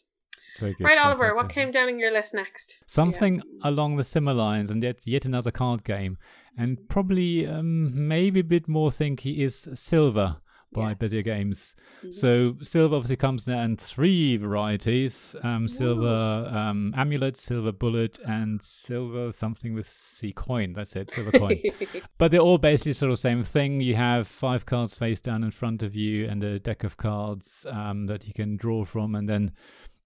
S2: So
S1: right, Oliver, what came down in your list next?
S2: Something yeah. along the similar lines, and yet yet another card game, and probably um, maybe a bit more thinky is Silver by
S1: Yes.
S2: Bezier Games.
S1: Mhm.
S2: So silver obviously comes in three varieties: um, silver um, amulet, silver bullet, and silver something with C coin. That's it, silver coin. But they're all basically sort of the same thing. You have five cards face down in front of you and a deck of cards um, that you can draw from, and then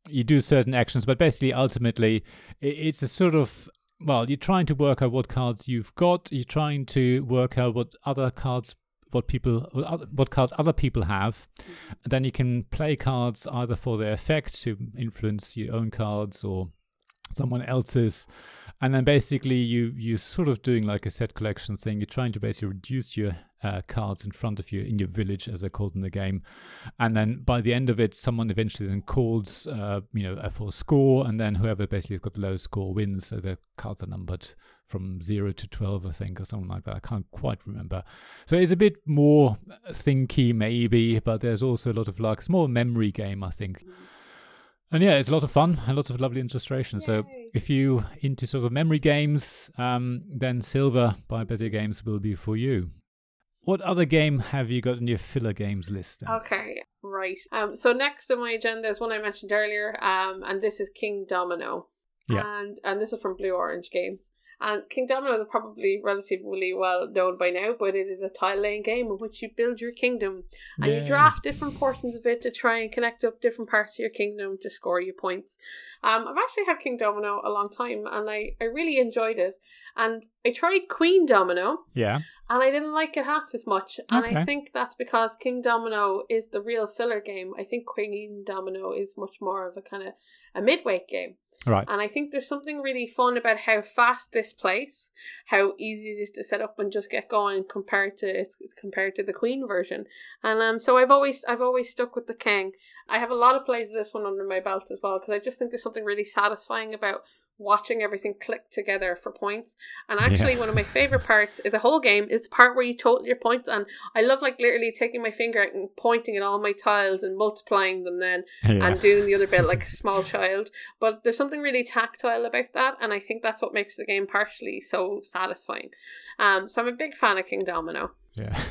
S2: you do certain actions. But basically, ultimately, it's a sort of well, you're trying to work out what cards you've got. You're trying to work out what other cards, what people, what other- what cards other people have. Mm-hmm. Then you can play cards either for their effect to influence your own cards or someone else's and then basically you you sort of doing like a set collection thing. You're trying to basically reduce your uh, cards in front of you in your village as they're called in the game. And then by the end of it someone eventually then calls uh, you know for a score and then whoever basically has got the lowest score wins. So the cards are numbered from 0 to 12 i think or something like that. I can't quite remember. So it's a bit more thinky maybe but there's also a lot of luck it's more a memory game i think and yeah, it's a lot of fun and lots of lovely illustrations. So if you into sort of memory games, um, then Silver by Bezier Games will be for you. What other game have you got in your filler games list? Then?
S1: Okay, right. Um, so next on my agenda is one I mentioned earlier, um, and this is Kingdomino.
S2: Yeah.
S1: And and this is from Blue Orange Games. And Kingdomino is probably relatively well known by now, but it is a tile laying game in which you build your kingdom and you draft different portions of it to try and connect up different parts of your kingdom to score you points. Um, I've actually had Kingdomino a long time and I, I really enjoyed it. And I tried Queendomino
S2: Yeah.
S1: and I didn't like it half as much. And
S2: Okay.
S1: I think that's because Kingdomino is the real filler game. I think Queendomino is much more of a kind of a midweight game.
S2: Right.
S1: And I think there's something really fun about how fast this plays, how easy it is to set up and just get going compared to compared to the Queen version. And um, so I've always I've always stuck with the King. I have a lot of plays of this one under my belt as well because I just think there's something really satisfying about watching everything click together for points. And actually,
S2: Yeah.
S1: one of my favorite parts of the whole game is the part where you total your points. And I love like literally taking my finger out and pointing at all my tiles and multiplying them then
S2: Yeah.
S1: and doing the other bit like a small child. But there's something really tactile about that, and I think that's what makes the game partially so satisfying. Um, so I'm a big fan of Kingdomino.
S2: yeah.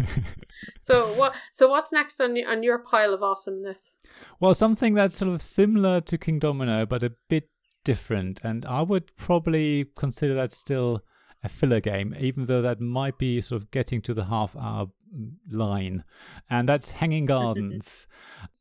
S1: So what? So what's next on on your pile of awesomeness?
S2: well, something that's sort of similar to Kingdomino, but a bit different, and I would probably consider that still a filler game, even though that might be sort of getting to the half hour line, and that's Hanging Gardens.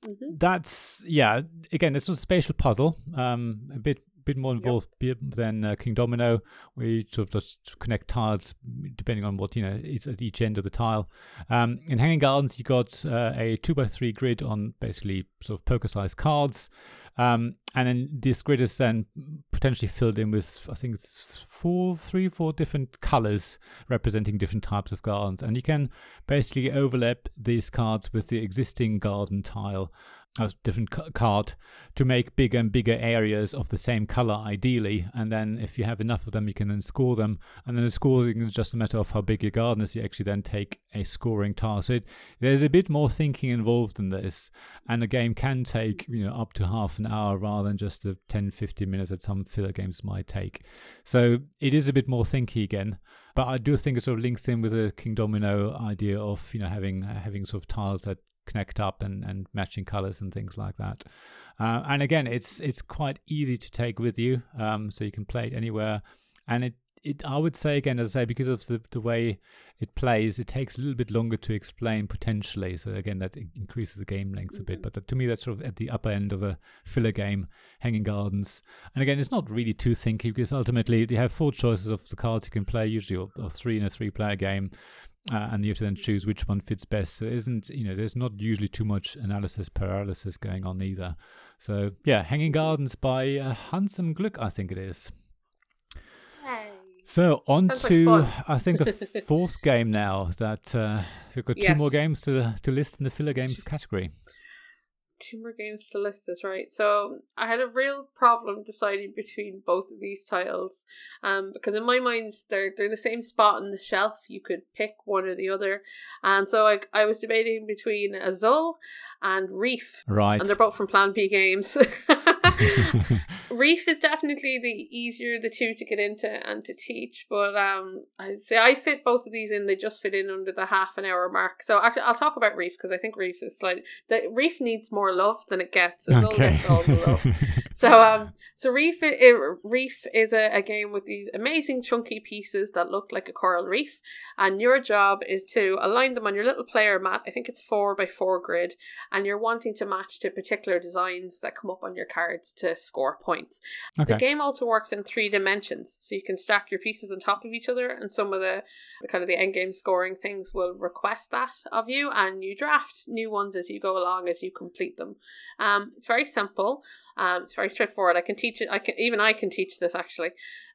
S1: Mhm.
S2: That's yeah. Again, it's a spatial puzzle. Um, a bit bit more involved be- than uh, Kingdomino, where you sort of just connect tiles depending on what you know it's at each end of the tile. Um, in Hanging Gardens, you got uh, a two by three grid on basically sort of poker sized cards. Um, and then this grid is then potentially filled in with, I think it's four, three, four different colors representing different types of gardens. And you can basically overlap these cards with the existing garden tile, a different card, to make bigger and bigger areas of the same color, ideally. And then if you have enough of them, you can then score them. And then the scoring is just a matter of how big your garden is. You actually then take a scoring tile. So it, there's a bit more thinking involved in this. And the game can take, you know, up to half an hour rather than just the 10, 15 minutes that some filler games might take. So it is a bit more thinky again. But I do think it sort of links in with the Kingdomino idea of, you know, having having sort of tiles that connect up and, and matching colors and things like that. Uh, and again, it's it's quite easy to take with you, um, so you can play it anywhere. And it, it I would say again, as I say, because of the, the way it plays, it takes a little bit longer to explain potentially. So again, that increases the game length a bit. But that, to me, that's sort of at the upper end of a filler game, Hanging Gardens. And again, it's not really too thinky because ultimately you have four choices of the cards you can play, usually or, or three in a three-player game uh, and you have to then choose which one fits best. So it isn't you know there's not usually too much analysis paralysis going on either. So yeah, Hanging Gardens by uh, Hans im Glück, I think it is. So on
S1: Sounds like
S2: to
S1: fun.
S2: I think the fourth game now that uh, we've got two more games to to list in the filler games category.
S1: Two more games to list this, right? So I had a real problem deciding between both of these tiles, um, because in my mind they're they're the same spot on the shelf. You could pick one or the other, and so I I was debating between Azul and Reef.
S2: Right.
S1: And they're both from Plan B Games. Reef is definitely the easier the two to get into and to teach, but um, I say I fit both of these in. They just fit in under the half an hour mark. So actually, I'll talk about Reef because I think Reef is like the Reef needs more love than it gets. It's okay. all the love. So um, so Reef Reef is a, a game with these amazing chunky pieces that look like a coral reef, and your job is to align them on your little player mat. I think it's four by four grid, and you're wanting to match to particular designs that come up on your cards to score points. Okay. The game also works in three dimensions, so you can stack your pieces on top of each other, and some of the, the kind of the end game scoring things will request that of you, and you draft new ones as you go along as you complete them. Um, it's very simple. Um, it's very straightforward. I can teach it. I can even I can teach this actually.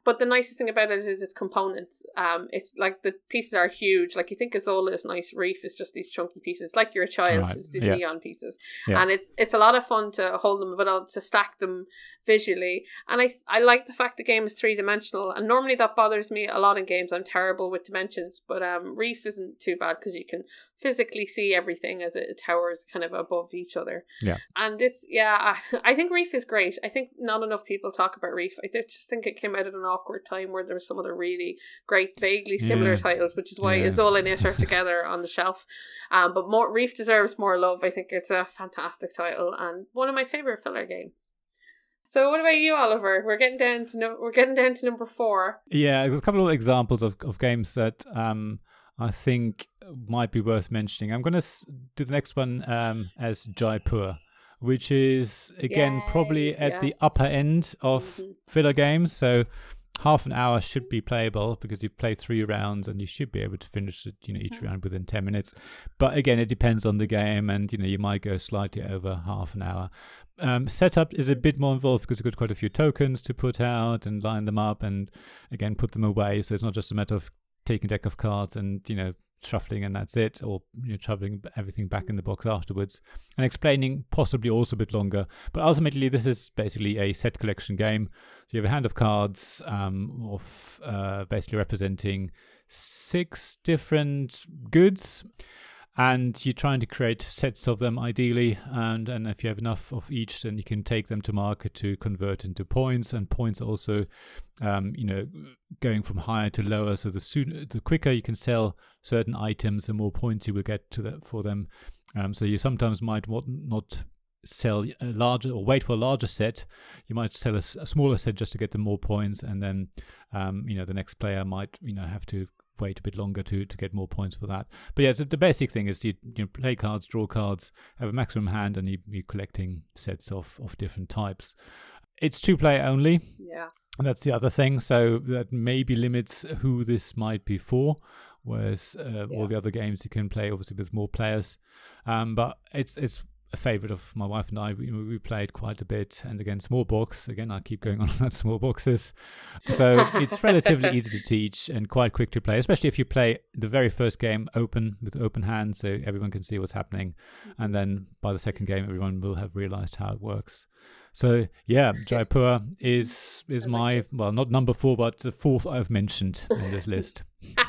S1: But the nicest thing about it is its components. Um, it's like the pieces are huge. Like you think Azul is nice, Reef is just these chunky pieces. Like you're a child, right. it's these yeah. neon pieces, yeah. and it's it's a lot of fun to hold them, but to stack them visually. And I I like the fact the game is three dimensional. And normally that bothers me a lot in games. I'm terrible with dimensions, but um, Reef isn't too bad because you can physically see everything as it towers kind of above each other.
S2: Yeah.
S1: And it's yeah, I, I think Reef is great. I think not enough people talk about Reef. I just think it came out at an awkward time where there were some other really great, vaguely similar yeah. titles, which is why yeah. Azul and it are together on the shelf. Um, but more Reef deserves more love. I think it's a fantastic title and one of my favorite filler games. So what about you, Oliver? We're getting down to no, we're getting down to number four.
S2: Yeah, there's a couple of examples of, of games that um, I think might be worth mentioning. I'm going to do the next one um, as Jaipur, which is again Yay, probably at yes. the upper end of mm-hmm. filler games. So half an hour should be playable because you play three rounds and you should be able to finish it, you know, each round within 10 minutes. But again, it depends on the game and, you know, you might go slightly over half an hour. Um, setup is a bit more involved because you've got quite a few tokens to put out and line them up and again put them away. So it's not just a matter of taking a deck of cards and, you know, shuffling and that's it, or you know, shoving everything back in the box afterwards, and explaining possibly also a bit longer. But ultimately, this is basically a set collection game. So you have a hand of cards um, of uh, basically representing six different goods and you're trying to create sets of them ideally and and if you have enough of each then you can take them to market to convert into points. And points also um, you know going from higher to lower. So the sooner the quicker you can sell certain items the more points you will get to that for them. Um, so you sometimes might want not sell a larger or wait for a larger set. You might sell a, a smaller set just to get the more points. And then um, you know the next player might you know have to wait a bit longer to to get more points for that. But yeah, so the basic thing is you, you know, play cards, draw cards, have a maximum hand, and you, you're collecting sets of of different types. It's two player only.
S1: Yeah.
S2: And that's the other thing. So that maybe limits who this might be for. Whereas uh, yeah. all the other games you can play, obviously, with more players. Um, but it's it's a favorite of my wife and I. We, we played quite a bit, and again, small box. Again, I keep going on about small boxes. So it's relatively easy to teach and quite quick to play, especially if you play the very first game open with open hands, so everyone can see what's happening, mm-hmm. and then by the second game, everyone will have realized how it works. So yeah, Jaipur is is my well not number four, but the fourth I've mentioned in this list.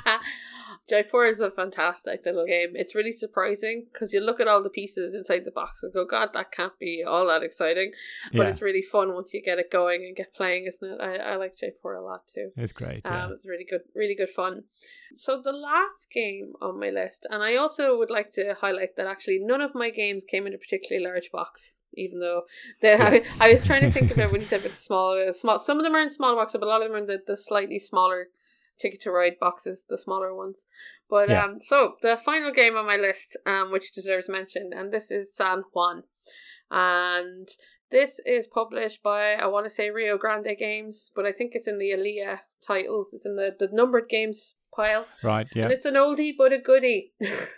S1: Jaipur is a fantastic little game. It's really surprising because you look at all the pieces inside the box and go, God, that can't be all that exciting. But yeah. it's really fun once you get it going and get playing, isn't it? I, I like Jaipur a lot too.
S2: It's great.
S1: Um, yeah. It's really good, really good fun. So the last game on my list, and I also would like to highlight that actually none of my games came in a particularly large box even though the, I, I, was trying to think about when you said it's small, small. Some of them are in small boxes, but a lot of them are in the, the slightly smaller Ticket to Ride boxes, the smaller ones. But yeah. um, so the final game on my list, um, which deserves mention, and this is San Juan, and this is published by I want to say Rio Grande Games, but I think it's in the Alea titles. It's in the the numbered games pile.
S2: Right, yeah.
S1: And it's an oldie but a goodie.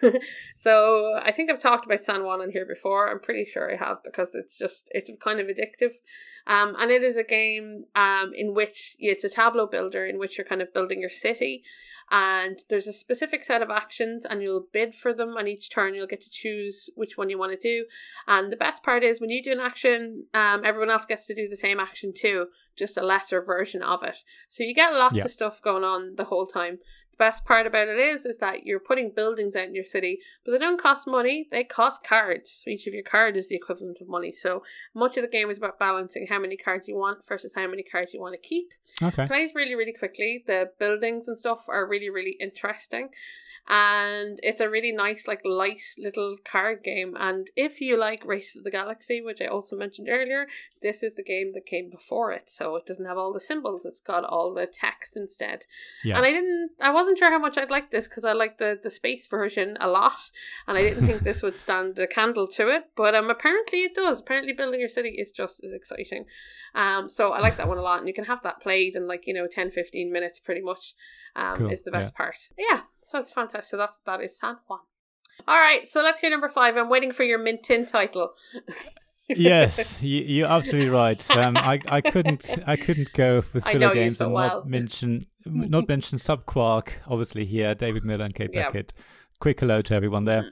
S1: so I think I've talked about San Juan on here before. I'm pretty sure I have because it's just it's kind of addictive. Um, and it is a game um in which it's a tableau builder in which you're kind of building your city and there's a specific set of actions and you'll bid for them and each turn you'll get to choose which one you want to do and the best part is when you do an action um, everyone else gets to do the same action too just a lesser version of it. So you get lots of stuff going on the whole time best part about it is is that you're putting buildings out in your city, but they don't cost money. They cost cards. So each of your card is the equivalent of money. So much of the game is about balancing how many cards you want versus how many cards you want to keep.
S2: Okay.
S1: Plays really really quickly. The buildings and stuff are really really interesting and it's a really nice like light little card game. And if you like race for the galaxy which i also mentioned earlier this is the game that came before it. So it doesn't have all the symbols. It's got all the text instead. Yeah. and i didn't i wasn't sure how much i'd like this because i like the the space version a lot. And i didn't think this would stand a candle to it. But um apparently it does. Apparently building your city is just as exciting. Um so i like that one a lot. And you can have that played in like you know 10 15 minutes pretty much um, cool. is the best yeah. part. Yeah, so it's fantastic. So that's that is San Juan. All right, so let's hear number five. I'm waiting for your Mint Tin title.
S2: yes, you, are absolutely right. Um, I, I couldn't I couldn't go with filler games so and well. not mention not mention Subquark. Obviously here, David Miller and Kate yep. Beckett. Quick hello to everyone there.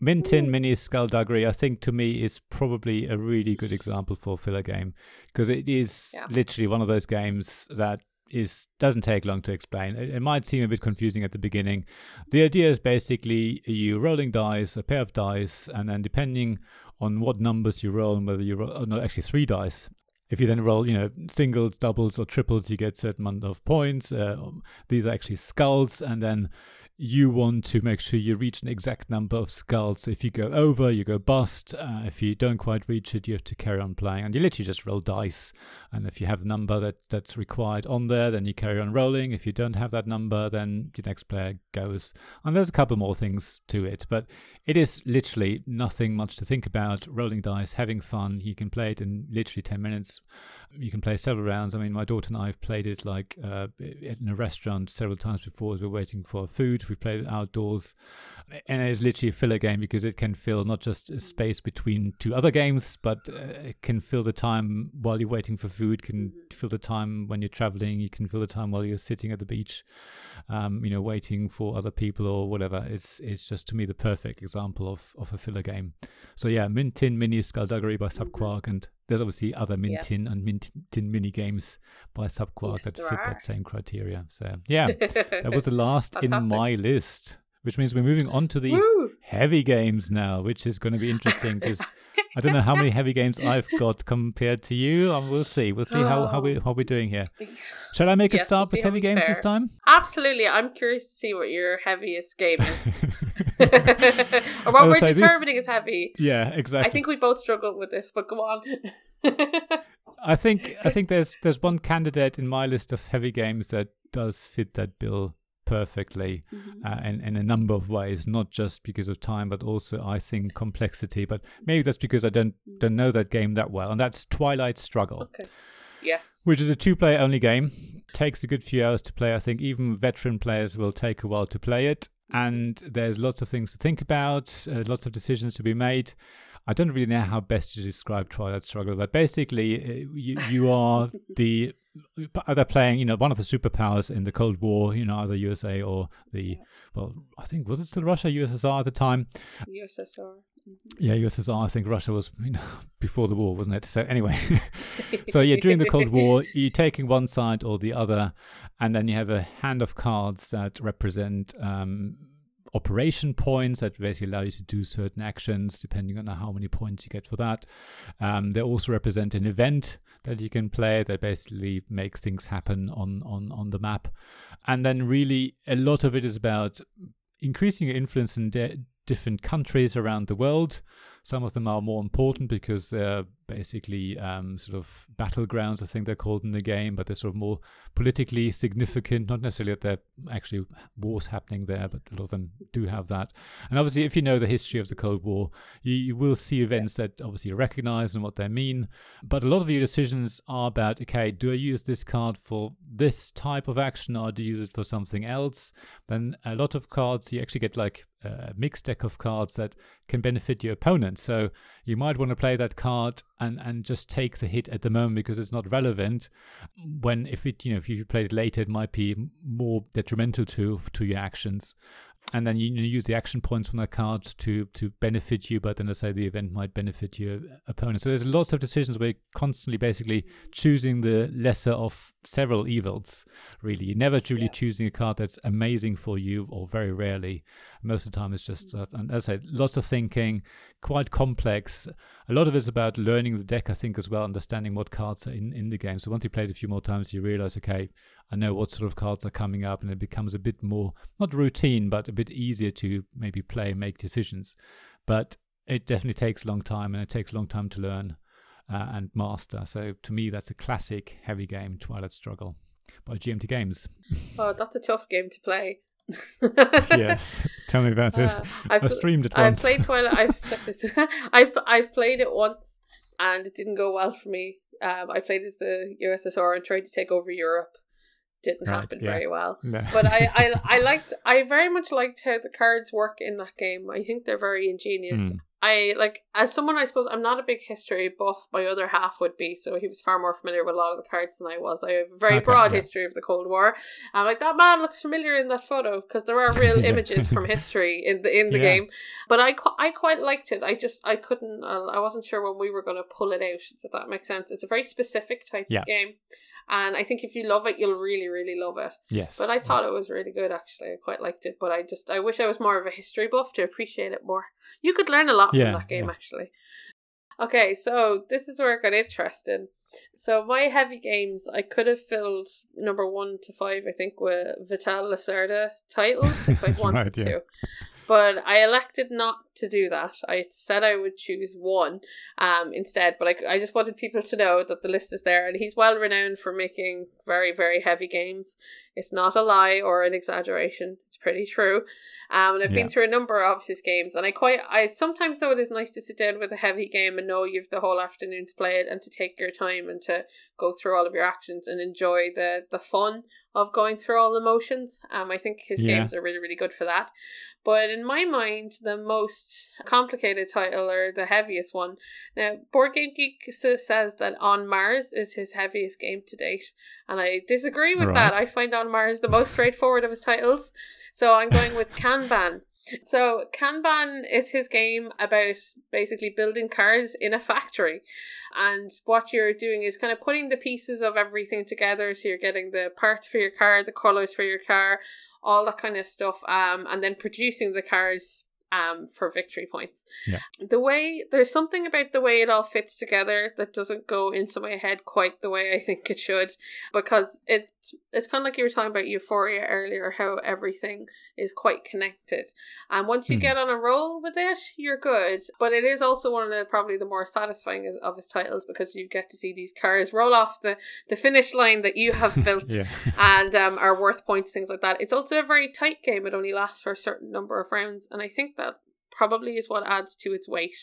S2: Mint Tin Mini Skullduggery, I think to me is probably a really good example for a filler game because it is yeah. literally one of those games that is doesn't take long to explain. It, it, might seem a bit confusing at the beginning. The idea is basically you rolling dice, a pair of dice, and then depending on what numbers you roll and whether you roll, oh, no, actually three dice. If you then roll, you know, singles, doubles, or triples, you get certain amount of points. Uh, these are actually skulls, and then you want to make sure you reach an exact number of skulls. If you go over, you go bust. Uh, if you don't quite reach it, you have to carry on playing. And you literally just roll dice. And if you have the number that, that's required on there, then you carry on rolling. If you don't have that number, then the next player goes. And there's a couple more things to it. But it is literally nothing much to think about. Rolling dice, having fun. You can play it in literally 10 minutes. You can play several rounds. I mean, my daughter and I have played it like uh, in a restaurant several times before as we're waiting for food we played it outdoors, and it's literally a filler game because it can fill not just a space between two other games, but uh, it can fill the time while you're waiting for food. Can fill the time when you're traveling. You can fill the time while you're sitting at the beach, um, you know, waiting for other people or whatever. It's it's just to me the perfect example of of a filler game. So yeah, Mint Tin Mini Skullduggery by Subquark, and there's obviously other Mint Tin yeah. and Mint Tin mini games by Subquark yes, that fit are. that same criteria. So yeah, that was the last in my list, which means we're moving on to the Woo! heavy games now, which is going to be interesting because I don't know how many heavy games I've got compared to you. Um, we'll see. We'll see oh. how, how we how we're doing here. Shall I make yes, a start we'll with heavy games fair. this time?
S1: Absolutely. I'm curious to see what your heaviest game is. or what we're determining this, is heavy.
S2: Yeah, exactly.
S1: I think we both struggled with this, but go on.
S2: I think I think there's there's one candidate in my list of heavy games that does fit that bill perfectly mm-hmm. uh, in, in a number of ways, not just because of time, but also I think complexity. But maybe that's because I don't mm. don't know that game that well, and that's Twilight Struggle.
S1: Okay. Yes.
S2: Which is a two-player only game. Takes a good few hours to play. I think even veteran players will take a while to play it and there's lots of things to think about, uh, lots of decisions to be made. I don't really know how best to describe Twilight Struggle, but basically, uh, you, you are the either playing, you know, one of the superpowers in the Cold War, you know, either USA or the, well, I think was it still Russia, USSR at the time?
S1: USSR. Mm-hmm.
S2: Yeah, USSR. I think Russia was you know, before the war, wasn't it? So anyway, so yeah, during the Cold War, you're taking one side or the other, and then you have a hand of cards that represent um, operation points that basically allow you to do certain actions depending on how many points you get for that. Um, they also represent an event that you can play that basically make things happen on on on the map, and then really a lot of it is about increasing your influence in de- different countries around the world. Some of them are more important because they're basically um, sort of battlegrounds, I think they're called in the game, but they're sort of more politically significant. Not necessarily that there are actually wars happening there, but a lot of them do have that. And obviously, if you know the history of the Cold War, you, you will see events that obviously you recognize and what they mean. But a lot of your decisions are about okay, do I use this card for this type of action or do I use it for something else? Then a lot of cards, you actually get like a mixed deck of cards that can benefit your opponent. So you might want to play that card and and just take the hit at the moment because it's not relevant. When if it you know if you played it later, it might be more detrimental to to your actions. and then you, you use the action points from that card to to benefit you, but then let's say the event might benefit your opponent. So there's lots of decisions where you're constantly basically choosing the lesser of several evils. Really, you're never truly yeah. choosing a card that's amazing for you, or very rarely. Most of the time, it's just uh, and as I said, lots of thinking, quite complex. A lot of it's about learning the deck, I think, as well, understanding what cards are in in the game. So once you play it a few more times, you realize, okay, I know what sort of cards are coming up, and it becomes a bit more not routine, but a bit easier to maybe play and make decisions. But it definitely takes a long time, and it takes a long time to learn uh, and master. So to me, that's a classic heavy game, Twilight Struggle by GMT Games.
S1: Oh, that's a tough game to play.
S2: Yes, tell me about it. Uh, I've, I streamed it once.
S1: I've played Twilight. I've, I've I've played it once, and it didn't go well for me. Um, I played as the USSR and tried to take over Europe, didn't right, happen yeah. very well. No. but I, I I liked I very much liked how the cards work in that game. I think they're very ingenious. Mm. I like as someone I suppose I'm not a big history buff. My other half would be, so he was far more familiar with a lot of the cards than I was. I have a very okay, broad yeah. history of the Cold War. I'm like that man looks familiar in that photo because there are real images from history in the in the yeah. game. But I I quite liked it. I just I couldn't. Uh, I wasn't sure when we were going to pull it out. Does that make sense? It's a very specific type yeah. of game. And I think if you love it, you'll really, really love it.
S2: Yes.
S1: But I thought yeah. it was really good, actually. I quite liked it. But I just, I wish I was more of a history buff to appreciate it more. You could learn a lot yeah, from that game, yeah. actually. Okay, so this is where it got interesting. So my heavy games, I could have filled number one to five, I think, with Vital Lacerda titles if I wanted right, to but I elected not to do that. I said I would choose one um, instead, but I, I just wanted people to know that the list is there, and he's well renowned for making very, very heavy games. It's not a lie or an exaggeration. It's pretty true. Um, and I've yeah. been through a number of his games, and I quite, I sometimes though it is nice to sit down with a heavy game and know you've the whole afternoon to play it and to take your time and to go through all of your actions and enjoy the the fun of going through all the motions. Um, I think his yeah. games are really, really good for that. But in my mind, the most complicated title or the heaviest one. Now, Board Game Geek says that On Mars is his heaviest game to date, and I disagree with right. that. I find On Mars the most straightforward of his titles, so I'm going with Kanban. So Kanban is his game about basically building cars in a factory. And what you're doing is kind of putting the pieces of everything together. So you're getting the parts for your car, the colors for your car, all that kind of stuff. Um, and then producing the cars um for victory points.
S2: Yeah.
S1: The way there's something about the way it all fits together that doesn't go into my head quite the way I think it should because it it's kind of like you were talking about euphoria earlier how everything is quite connected and once you mm. get on a roll with it you're good but it is also one of the probably the more satisfying of his titles because you get to see these cars roll off the the finish line that you have built and um, are worth points things like that it's also a very tight game it only lasts for a certain number of rounds and i think probably is what adds to its weight.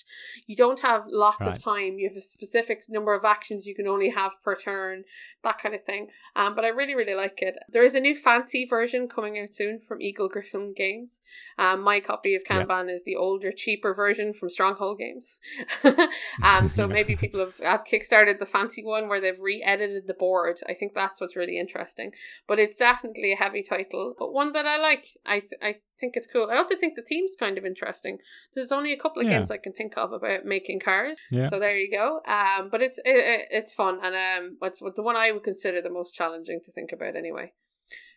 S1: You don't have lots right. of time. You have a specific number of actions you can only have per turn, that kind of thing. Um, but I really, really like it. There is a new fancy version coming out soon from Eagle-Gryphon Games. Um, my copy of Kanban yeah. is the older, cheaper version from Stronghold Games. um, so maybe people have, have kickstarted the fancy one where they've re-edited the board. I think that's what's really interesting. But it's definitely a heavy title, but one that I like. I th- I think it's cool. I also think the theme's kind of interesting. There's only a couple of yeah. games I can think of about making cars.
S2: Yeah.
S1: So there you go. Um, but it's it, it's fun and um, what's the one I would consider the most challenging to think about anyway.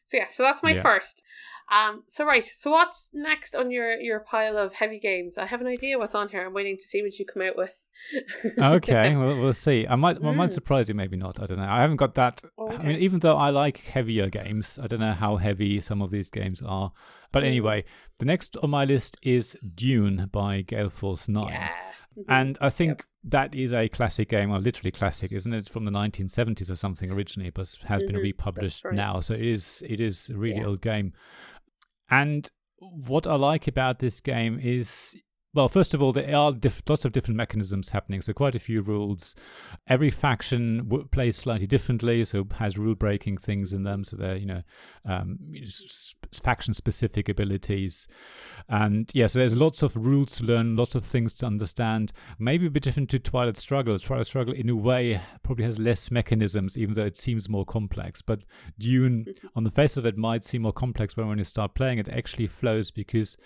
S1: So yeah, so that's my yeah. first. Um, so right, so what's next on your your pile of heavy games? I have an idea what's on here. I'm waiting to see what you come out with.
S2: okay, well we'll see. I might mm. I might hmm. surprise you, maybe not. I don't know. I haven't got that. Okay. I mean, even though I like heavier games, I don't know how heavy some of these games are. But mm. anyway, the next on my list is Dune by Gale Force Nine.
S1: Yeah.
S2: Mm-hmm. And I think yep. that is a classic game, well, literally classic, isn't it? From the 1970s or something originally, but has mm-hmm. been republished right. now. So it is it is a really yeah. old game. And what I like about this game is well, first of all, there are diff- lots of different mechanisms happening, so quite a few rules. Every faction w- plays slightly differently, so has rule breaking things in them. So they're you know um, faction specific abilities, and yeah, so there's lots of rules to learn, lots of things to understand. Maybe a bit different to Twilight Struggle. Twilight Struggle, in a way, probably has less mechanisms, even though it seems more complex. But Dune, mm-hmm. on the face of it, might seem more complex, but when you start playing, it actually flows because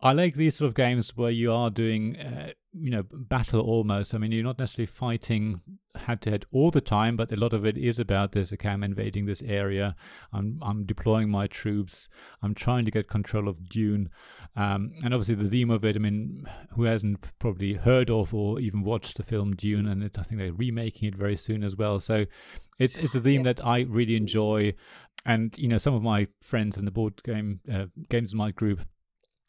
S2: I like these sort of games where you are doing, uh, you know, battle almost. I mean, you're not necessarily fighting head to head all the time, but a lot of it is about this. Okay, I'm invading this area. I'm I'm deploying my troops. I'm trying to get control of Dune, um, and obviously the theme of it. I mean, who hasn't probably heard of or even watched the film Dune? And it, I think they're remaking it very soon as well. So it's it's a theme yes. that I really enjoy. And you know, some of my friends in the board game uh, games in my group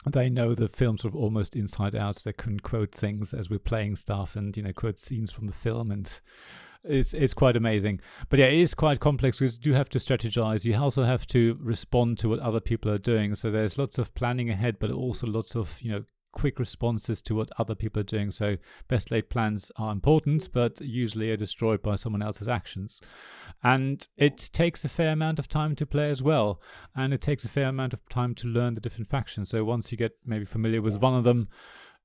S2: they know the film sort of almost inside out. They can quote things as we're playing stuff, and you know, quote scenes from the film, and it's it's quite amazing. But yeah, it is quite complex because you do have to strategize. You also have to respond to what other people are doing. So there's lots of planning ahead, but also lots of you know quick responses to what other people are doing. So best laid plans are important, but usually are destroyed by someone else's actions. And it takes a fair amount of time to play as well. And it takes a fair amount of time to learn the different factions. So once you get maybe familiar with one of them,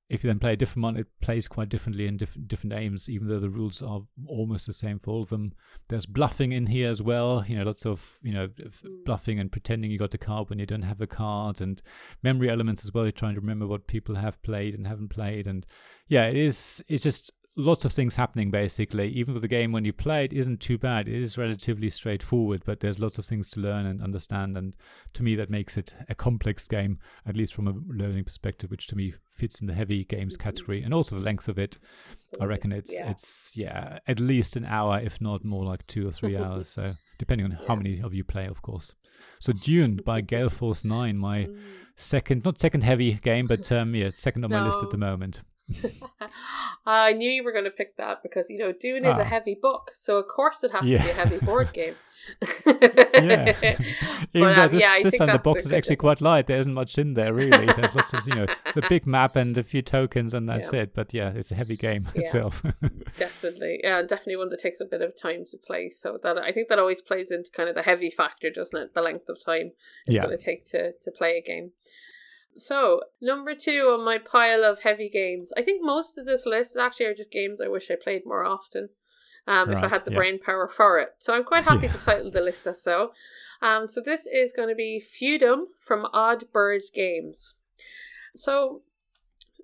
S2: if you then play a different one, it plays quite differently in different different aims, even though the rules are almost the same for all of them. There's bluffing in here as well, you know, lots of you know mm. bluffing and pretending you got the card when you don't have a card, and memory elements as well. You're trying to remember what people have played and haven't played, and yeah, it is. It's just lots of things happening basically. Even though the game when you play it isn't too bad, it is relatively straightforward, but there's lots of things to learn and understand. And to me, that makes it a complex game, at least from a learning perspective, which to me fits in the heavy games mm-hmm. category. And also the length of it, I reckon it's yeah. it's yeah at least an hour, if not more like two or three hours. So depending on yeah. how many of you play, of course. So Dune by Gale Force Nine, my mm. second, not second heavy game, but um, yeah, second on no. my list at the moment.
S1: I knew you were going to pick that because you know Dune is a ah. heavy book, so of course it has yeah. to be a heavy board game.
S2: yeah, even but, though um, this, yeah, this time the box is actually quite light. There isn't much in there really. There's lots of you know the big map and a few tokens, and that's yeah. it. But yeah, it's a heavy game itself.
S1: definitely, yeah, definitely one that takes a bit of time to play. So that I think that always plays into kind of the heavy factor, doesn't it? The length of time it's going to take to to play a game. So, number two on my pile of heavy games. I think most of this list actually are just games I wish I played more often. Um, right, if I had the yeah. brain power for it. So I'm quite happy yeah. to title the list as so. Um, so this is going to be Feudum from Odd Bird Games. So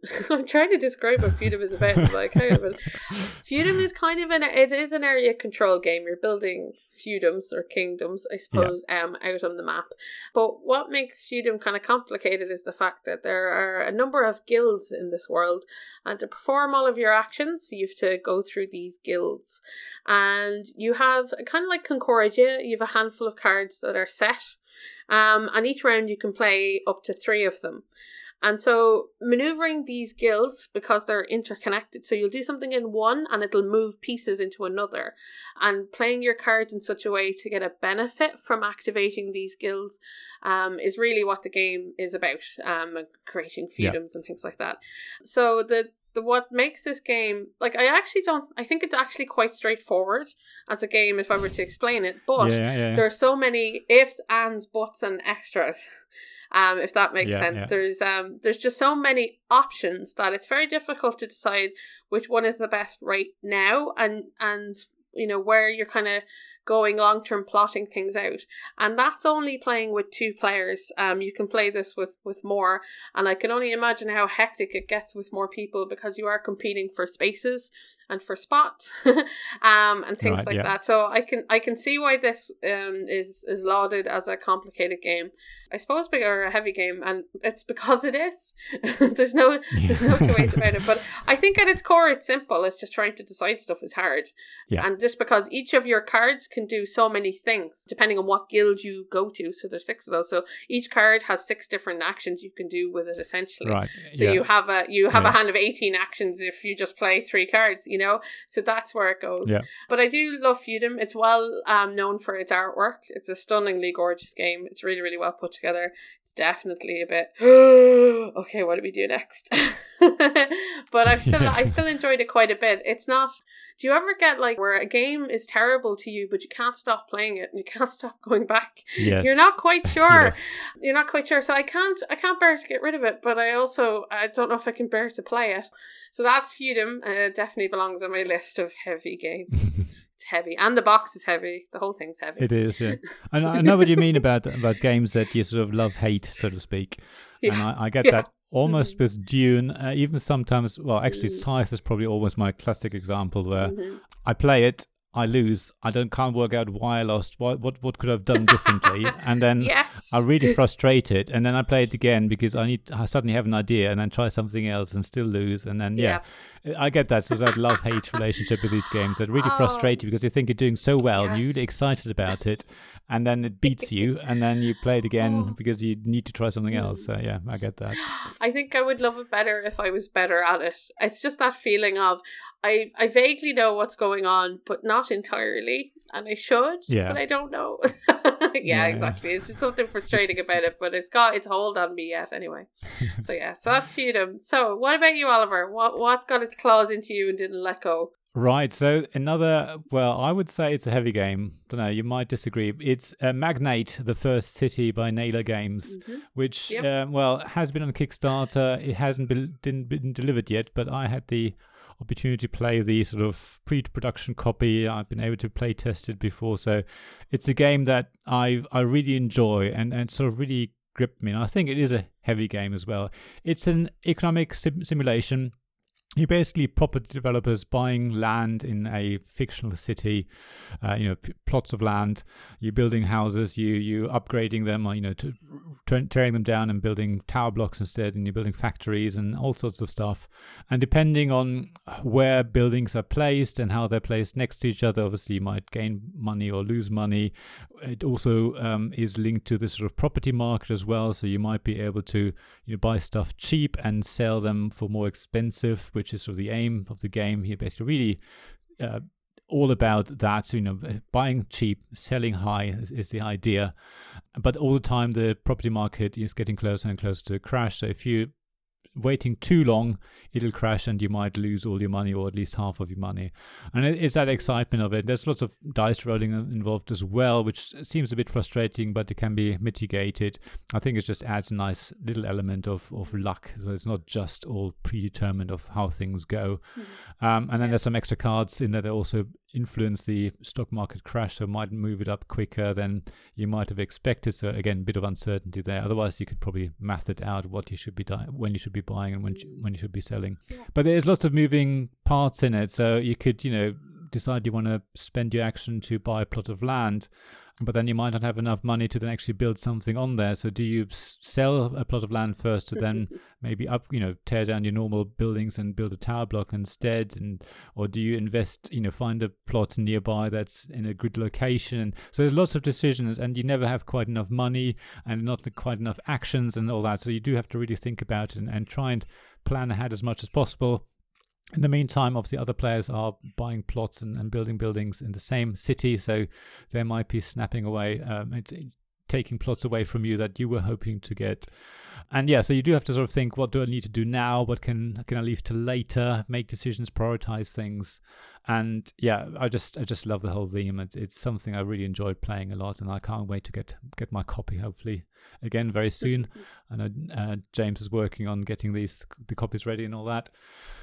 S1: I'm trying to describe what Feudum is about. like, hang on Feudum is kind of an it is an area control game. You're building feudums or kingdoms, I suppose, yeah. um, out on the map. But what makes Feudum kind of complicated is the fact that there are a number of guilds in this world, and to perform all of your actions, you have to go through these guilds, and you have kind of like Concordia. You have a handful of cards that are set. Um, and each round you can play up to three of them. And so maneuvering these guilds because they're interconnected. So you'll do something in one and it'll move pieces into another. And playing your cards in such a way to get a benefit from activating these guilds um, is really what the game is about. Um, creating feudums yeah. and things like that. So the the what makes this game like I actually don't I think it's actually quite straightforward as a game if I were to explain it. But yeah, yeah, there are so many ifs, ands, buts, and extras um, if that makes yeah, sense. Yeah. There's um, there's just so many options that it's very difficult to decide which one is the best right now, and and you know where you're kind of going long term plotting things out and that's only playing with two players um you can play this with with more and i can only imagine how hectic it gets with more people because you are competing for spaces and for spots um and things right, like yeah. that so i can i can see why this um is is lauded as a complicated game I suppose or a heavy game, and it's because it is. there's no there's no two ways about it. But I think at its core, it's simple. It's just trying to decide stuff is hard. Yeah. And just because each of your cards can do so many things, depending on what guild you go to. So there's six of those. So each card has six different actions you can do with it, essentially. Right. So yeah. you have a you have yeah. a hand of eighteen actions if you just play three cards. You know. So that's where it goes. Yeah. But I do love Feudum. It's well um, known for its artwork. It's a stunningly gorgeous game. It's really really well put together. it's definitely a bit okay what do we do next? But i've still i still enjoyed it quite a bit. It's not do you ever get like where a game is terrible to you but you can't stop playing it and you can't stop going back?
S2: Yes.
S1: you're not quite sure. Yes. you're not quite sure. So i can't i can't bear to get rid of it but i also i don't know if i can bear to play it. So that's feudum. Uh, definitely belongs on my list of heavy games it's heavy, and the box is heavy. The whole thing's heavy.
S2: It is, yeah. and I know what you mean about about games that you sort of love hate, so to speak. Yeah. And I, I get yeah. that almost mm-hmm. with Dune. Uh, even sometimes, well, actually, mm. Scythe is probably always my classic example where mm-hmm. I play it I lose. I don't can't work out why I lost. What what what could I have done differently? and then
S1: yes.
S2: I'm really frustrated. And then I play it again because I need I suddenly have an idea and then try something else and still lose. And then yeah, yeah. I get that. So that love hate relationship with these games that really oh. frustrate you because you think you're doing so well yes. and you're really excited about it, and then it beats you, and then you play it again oh. because you need to try something else. So yeah, I get that.
S1: I think I would love it better if I was better at it. It's just that feeling of I I vaguely know what's going on, but not entirely, and I should, yeah. but I don't know. yeah, yeah, exactly. It's just something frustrating about it, but it's got its hold on me yet anyway. so yeah, so that's feudum. So what about you, Oliver? What what got its claws into you and didn't let go?
S2: Right. So another, well, I would say it's a heavy game. I don't know. You might disagree. It's uh, Magnate, the first city by Naylor Games, mm-hmm. which, yep. uh, well, has been on Kickstarter. It hasn't been didn't been delivered yet, but I had the opportunity to play the sort of pre-production copy. I've been able to play test it before, so it's a game that I I really enjoy and and sort of really gripped me. And I think it is a heavy game as well. It's an economic sim- simulation you basically property developers buying land in a fictional city, uh, you know, p- plots of land. You're building houses, you you upgrading them, or you know, t- tearing them down and building tower blocks instead, and you're building factories and all sorts of stuff. And depending on where buildings are placed and how they're placed next to each other, obviously you might gain money or lose money. It also um, is linked to the sort of property market as well, so you might be able to you know buy stuff cheap and sell them for more expensive which is sort of the aim of the game here, basically really uh, all about that. You know, buying cheap, selling high is, is, the idea. But all the time, the property market is getting closer and closer to a crash. So if you waiting too long, it'll crash and you might lose all your money or at least half of your money. And it's that excitement of it. There's lots of dice rolling involved as well, which seems a bit frustrating, but it can be mitigated. I think it just adds a nice little element of, of luck. So it's not just all predetermined of how things go. Mm-hmm. Um, and then there's some extra cards in there that also influence the stock market crash, so might move it up quicker than you might have expected. So again, a bit of uncertainty there. Otherwise, you could probably math it out what you should be di- when you should be buying and when you, when you should be selling. Yeah. But there's lots of moving parts in it, so you could you know decide you want to spend your action to buy a plot of land but then you might not have enough money to then actually build something on there. So do you sell a plot of land first to then maybe up, you know, tear down your normal buildings and build a tower block instead, and or do you invest, you know, find a plot nearby that's in a good location? So there's lots of decisions, and you never have quite enough money and not quite enough actions and all that. So you do have to really think about it and, and try and plan ahead as much as possible in the meantime, obviously, other players are buying plots and, and building buildings in the same city, so they might be snapping away, um, taking plots away from you that you were hoping to get. And yeah, so you do have to sort of think, what do I need to do now? What can can I leave to later? Make decisions, prioritize things, and yeah, I just I just love the whole theme. It's, it's something I really enjoyed playing a lot, and I can't wait to get get my copy. Hopefully, again very soon. I know uh, James is working on getting these the copies ready and all that.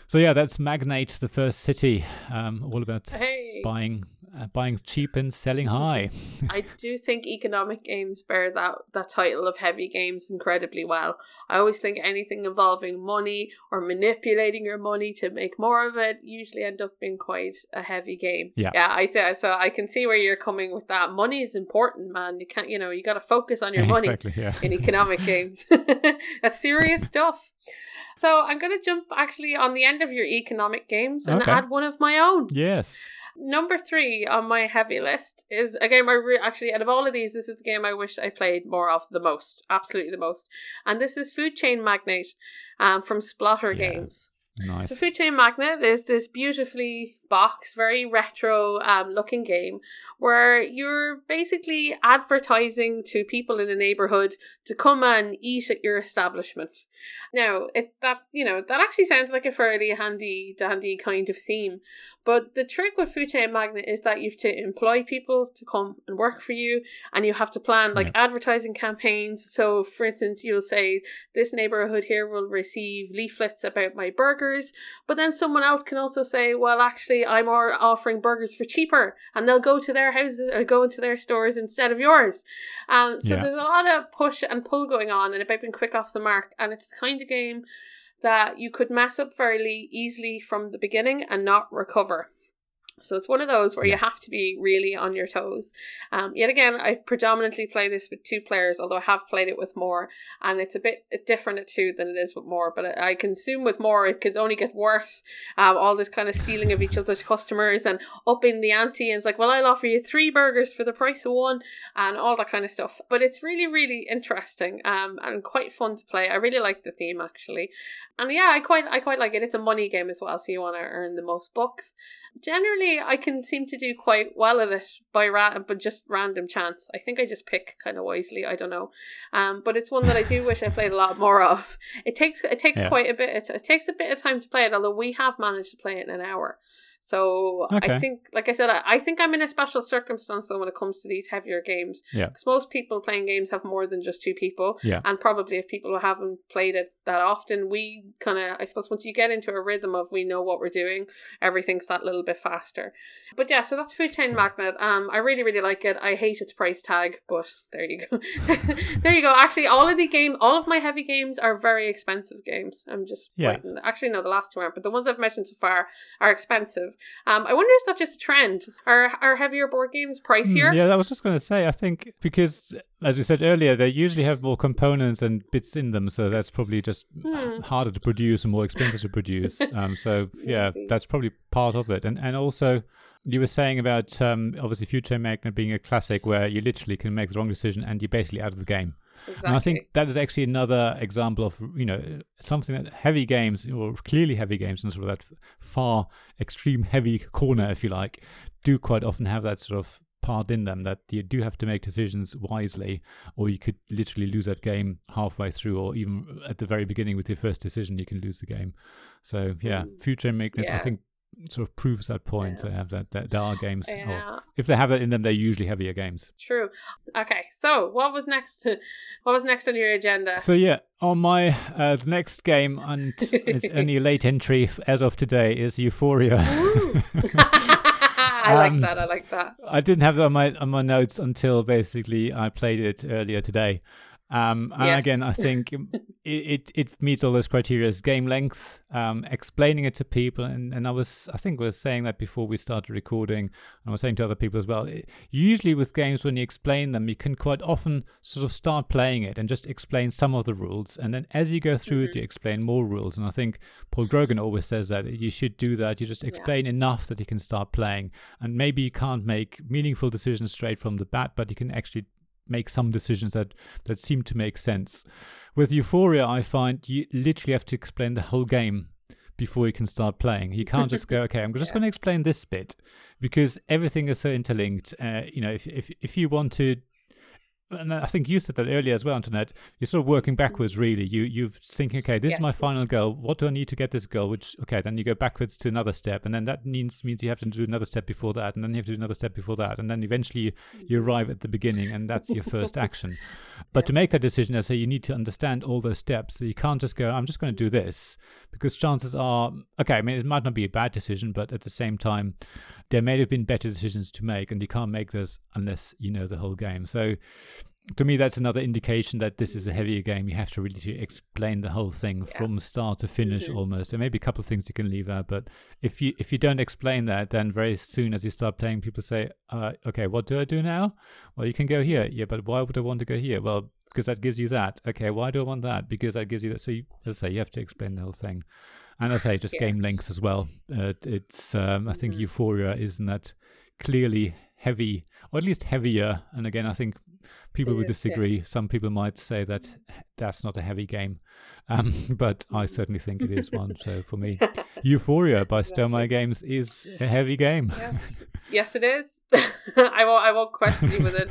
S2: So yeah, that's Magnate, the first city, um, all about hey. buying uh, buying cheap and selling high.
S1: I do think economic games bear that that title of heavy games incredibly well. I always think anything involving money or manipulating your money to make more of it usually end up being quite a heavy game.
S2: Yeah,
S1: yeah. I th- so I can see where you're coming with that. Money is important, man. You can't, you know, you got to focus on your money
S2: exactly, yeah.
S1: in economic games. That's serious stuff. So I'm going to jump actually on the end of your economic games and okay. add one of my own.
S2: Yes.
S1: Number three on my heavy list is a game I re- actually, out of all of these, this is the game I wish I played more of the most. Absolutely the most. And this is Food Chain Magnate um, from Splotter yeah. Games.
S2: Nice.
S1: So Food Chain Magnate is this beautifully box, very retro um, looking game where you're basically advertising to people in the neighborhood to come and eat at your establishment. Now, it that you know that actually sounds like a fairly handy dandy kind of theme, but the trick with Food Chain Magnate is that you have to employ people to come and work for you, and you have to plan like yeah. advertising campaigns. So, for instance, you'll say this neighborhood here will receive leaflets about my burgers, but then someone else can also say, well, actually, I'm offering burgers for cheaper, and they'll go to their houses or go into their stores instead of yours. Um, so yeah. there's a lot of push and pull going on, and about being quick off the mark, and it's the kind of game that you could mess up fairly easily from the beginning and not recover. So it's one of those where you have to be really on your toes. Um, yet again, I predominantly play this with two players, although I have played it with more, and it's a bit different at two than it is with more. But I consume with more, it could only get worse. Um, all this kind of stealing of each other's customers and upping the ante, and it's like, well, I'll offer you three burgers for the price of one, and all that kind of stuff. But it's really, really interesting um, and quite fun to play. I really like the theme actually, and yeah, I quite, I quite like it. It's a money game as well, so you want to earn the most bucks generally I can seem to do quite well at it by ra- but just random chance. I think I just pick kind of wisely. I don't know, um, but it's one that I do wish I played a lot more of. It takes it takes yeah. quite a bit. It, it takes a bit of time to play it, although we have managed to play it in an hour. So okay. I think, like I said, I, I, think I'm in a special circumstance though when it comes to these heavier games.
S2: Yeah.
S1: Because most people playing games have more than just two people.
S2: Yeah.
S1: And probably if people haven't played it that often, we kind of, I suppose, once you get into a rhythm of we know what we're doing, everything's that little bit faster. But yeah, so that's Food Chain Magnate. Um, I really, really like it. I hate its price tag, but there you go. there you go. Actually, all of the game, all of my heavy games are very expensive games. I'm just
S2: yeah.
S1: Actually, no, the last two aren't, but the ones I've mentioned so far are expensive. Um, I wonder is that just a trend? Are are heavier board games pricier?
S2: Mm, yeah, I was just going to say. I think because as we said earlier, they usually have more components and bits in them, so that's probably just hmm. harder to produce and more expensive to produce. Um, so yeah, that's probably part of it. And and also, you were saying about um, obviously Future Magnet being a classic where you literally can make the wrong decision and you're basically out of the game.
S1: Exactly.
S2: And I think that is actually another example of you know something that heavy games or clearly heavy games and sort of that far extreme heavy corner, if you like, do quite often have that sort of part in them that you do have to make decisions wisely, or you could literally lose that game halfway through, or even at the very beginning with your first decision, you can lose the game. So yeah, mm. future Food Chain Magnate, yeah. I think sort of proves that point. Yeah. They have that, that there are games. Yeah. if they have that in them, they're usually heavier games.
S1: True. Okay, so what was next? What was next on your agenda?
S2: So yeah, on my uh, the next game, and it's only a late entry as of today, is Euphoria.
S1: I um, like that. I like that. I
S2: didn't have that on my on my notes until basically I played it earlier today. Um, and yes. again, I think it, it, it meets all those criteria: game length, um, explaining it to people, and, and I was I think was saying that before we started recording. And I was saying to other people as well. It, usually with games, when you explain them, you can quite often sort of start playing it and just explain some of the rules, and then as you go through mm-hmm. it, you explain more rules. And I think Paul Grogan always says that you should do that. You just explain yeah. enough that you can start playing, and maybe you can't make meaningful decisions straight from the bat, but you can actually make some decisions that that seem to make sense. With Euphoria, I find you literally have to explain the whole game before you can start playing. You can't just go, okay, I'm just yeah. going to explain this bit because everything is so interlinked. Uh, you know, if if if you want to and I think you said that earlier as well, Antoinette. You're sort of working mm-hmm. backwards, really. You you're thinking, okay, this yes. is my final goal. What do I need to get this goal? Which okay, then you go backwards to another step, and then that means means you have to do another step before that, and then you have to do another step before that, and then eventually you, you mm-hmm. arrive at the beginning, and that's your first action. But to make that decision, I say you need to understand all those steps. So you can't just go, I'm just going to do this, because chances are, okay, I mean, it might not be a bad decision, but at the same time, there may have been better decisions to make, and you can't make those unless you know the whole game. So to me, that's another indication that this is a heavier game. You have to really explain the whole thing yeah. from start to finish, mm-hmm. almost. There may be a couple of things you can leave out, but if you if you don't explain that, then very soon as you start playing, people say, uh, "Okay, what do I do now?" Well, you can go here. Yeah, but why would I want to go here? Well, because that gives you that. Okay, why do I want that? Because that gives you that. So, you, as I say, you have to explain the whole thing. And as I say, just yes. game length as well. Uh, it's um, I think mm-hmm. Euphoria isn't that clearly heavy, or at least heavier. And again, I think people would disagree. Some people might say that that's not a heavy game, um, but I certainly think it is one. So for me, Euphoria by Stonemaier Games is a heavy game.
S1: Yes, yes, it is. I won't. I won't question you with it.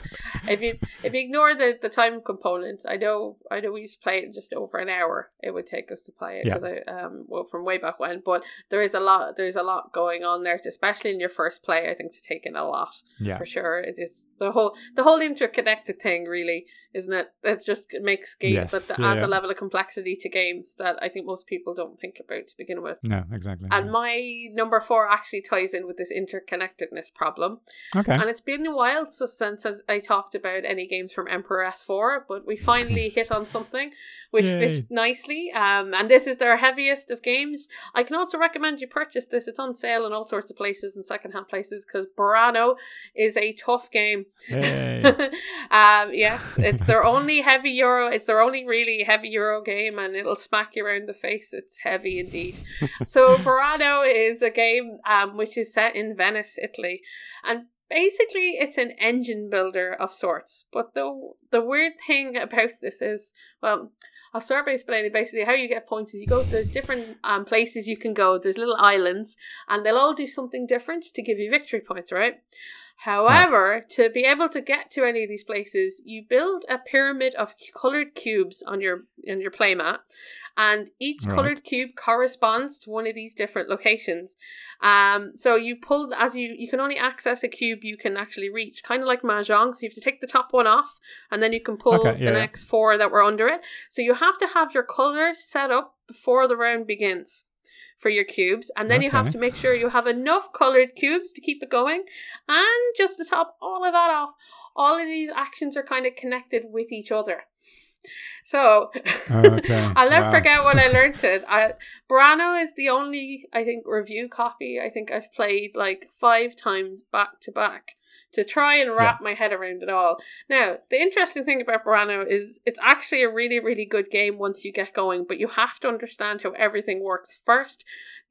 S1: If you if you ignore the, the time component, I know I know we used to play it just over an hour. It would take us to play it because yeah. I um well from way back when. But there is a lot. There's a lot going on there, especially in your first play. I think to take in a lot. Yeah, for sure. It's the whole the whole interconnected thing really isn't it? It just makes games yes, that adds yeah. a level of complexity to games that I think most people don't think about to begin with.
S2: No, exactly.
S1: And yeah. my number four actually ties in with this interconnectedness problem.
S2: Okay.
S1: And it's been a while since I talked about any games from Emperor S4, but we finally hit on something which Yay. nicely. Um, and this is their heaviest of games. I can also recommend you purchase this. It's on sale in all sorts of places and secondhand places because Burano is a tough game. Um, yes, it's their only heavy Euro. It's their only really heavy Euro game, and it'll smack you around the face. It's heavy indeed. so Burano is a game um, which is set in Venice, Italy, and basically it's an engine builder of sorts. But the the weird thing about this is, well, I'll start by explaining basically how you get points is you go there's different um, places you can go. There's little islands, and they'll all do something different to give you victory points, right? However, to be able to get to any of these places, you build a pyramid of colored cubes on your in your playmat, and each right. colored cube corresponds to one of these different locations. Um, so you pull as you you can only access a cube you can actually reach, kind of like mahjong. So you have to take the top one off, and then you can pull okay, yeah, the next four that were under it. So you have to have your colors set up before the round begins for your cubes. And then okay. you have to make sure you have enough colored cubes to keep it going. And just to top all of that off, all of these actions are kind of connected with each other. So
S2: okay.
S1: I'll never wow. forget when I learned it. I, Burano is the only, I think, review copy I think I've played like five times back to back to try and wrap yeah. my head around it all. Now, the interesting thing about Burano is it's actually a really, really good game once you get going, but you have to understand how everything works first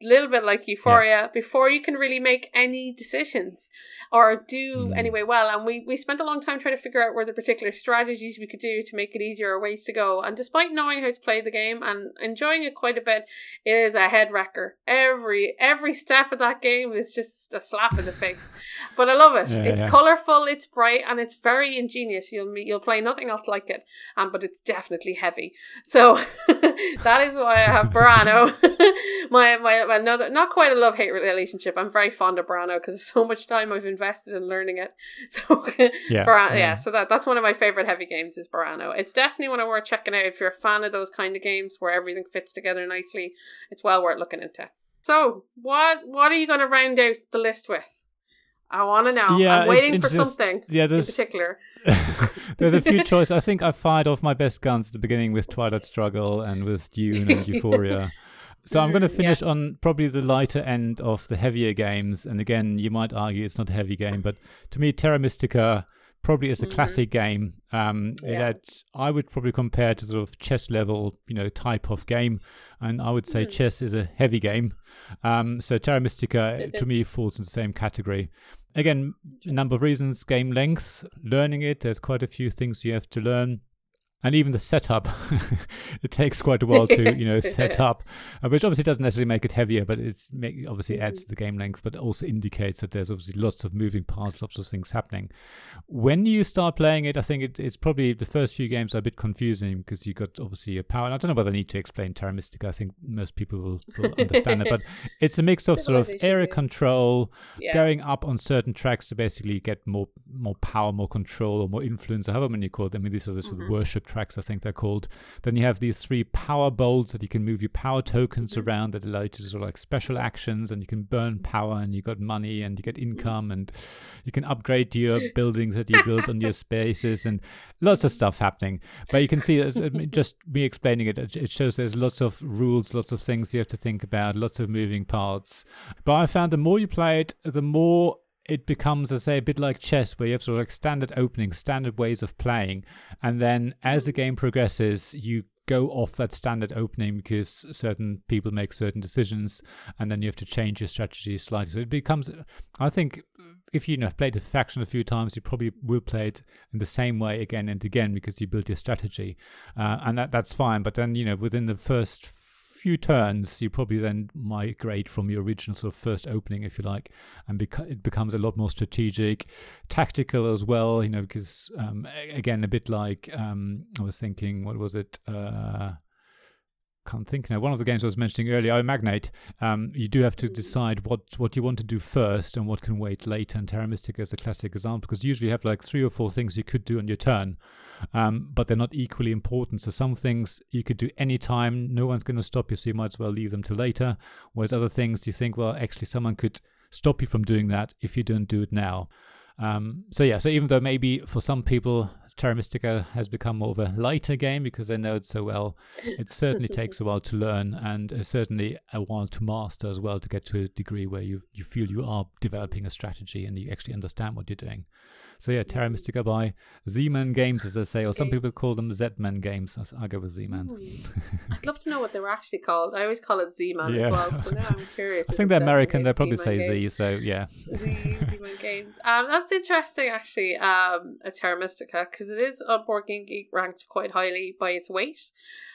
S1: a little bit like Euphoria yeah. before you can really make any decisions or do mm. anyway well. And we, we spent a long time trying to figure out where the particular strategies we could do to make it easier or ways to go. And despite knowing how to play the game and enjoying it quite a bit, it is a head wrecker. Every every step of that game is just a slap in the face. But I love it. Yeah, it's yeah. colourful, it's bright, and it's very ingenious. You'll you'll play nothing else like it. Um, but it's definitely heavy. So that is why I have Burano. my my well, no, not quite a love hate relationship. I'm very fond of Burano because of so much time I've invested in learning it. So yeah, Burano, yeah. yeah. So that that's one of my favorite heavy games is Burano. It's definitely one worth checking out if you're a fan of those kind of games where everything fits together nicely. It's well worth looking into. So what what are you going to round out the list with? I want to know. Yeah, I'm waiting for something yeah, there's, in particular.
S2: there's a few choices. I think I fired off my best guns at the beginning with Twilight Struggle and with Dune and Euphoria. So I'm mm, going to finish yes. on probably the lighter end of the heavier games. And again, you might argue it's not a heavy game, but to me, Terra Mystica probably is a mm-hmm. classic game. Um, yeah. it had, I would probably compare to sort of chess level, you know, type of game, and I would say mm. chess is a heavy game. Um, so Terra Mystica to me falls in the same category. Again, a number of reasons: game length, learning it. There's quite a few things you have to learn and even the setup it takes quite a while to you know set up uh, which obviously doesn't necessarily make it heavier but it's make, obviously adds to the game length but also indicates that there's obviously lots of moving parts lots of things happening. When you start playing it i think it, it's probably the first few games are a bit confusing because you've got obviously a power and i don't know whether i need to explain terra mystica i think most people will, will understand it but it's a mix of sort of area control yeah. going up on certain tracks to basically get more more power more control or more influence or however many you call them i mean these are the sort of mm-hmm. worship tracks, I think they're called. Then you have these three power bowls that you can move your power tokens mm-hmm. around that allow you to sort of like special actions, and you can burn power, and you got money, and you get income, and you can upgrade your buildings that you build on your spaces, and lots of stuff happening. But you can see, just me explaining it, it shows there's lots of rules, lots of things you have to think about, lots of moving parts. But I found the more you play it, the more it becomes, I say, a bit like chess, where you have sort of like standard openings, standard ways of playing, and then as the game progresses, you go off that standard opening because certain people make certain decisions, and then you have to change your strategy slightly. So it becomes, I think, if you know played a faction a few times, you probably will play it in the same way again and again because you build your strategy, uh, and that that's fine. But then you know within the first few turns, you probably then migrate from your original sort of first opening, if you like, and beca- it becomes a lot more strategic, tactical as well. You know, because um, again, a bit like um, I was thinking, what was it? Uh, can't think now. One of the games I was mentioning earlier, oh, Magnate, um, you do have to decide what, what you want to do first and what can wait later. And Terra Mystica is a classic example because usually you have like three or four things you could do on your turn, um, but they're not equally important. So some things you could do anytime, no one's going to stop you, so you might as well leave them till later. Whereas other things you think, well, actually, someone could stop you from doing that if you don't do it now. Um, so yeah, so even though maybe for some people Terra Mystica has become more of a lighter game because I know it so well. It certainly takes a while to learn and uh, certainly a while to master as well to get to a degree where you, you feel you are developing a strategy and you actually understand what you're doing. So yeah, Terra Mystica by Z-Man Games, as I say, or some people call them Z-Man Games. I'll go with Z-Man.
S1: I'd love to know what they were actually called. I always call it Z-Man yeah. as well. So now I'm curious.
S2: I think they're American. They'll probably say Z. Games. So yeah.
S1: Z Z-Man Games. Um, that's interesting actually. Um, a Terra Mystica because it is on Board Game Geek ranked quite highly by its weight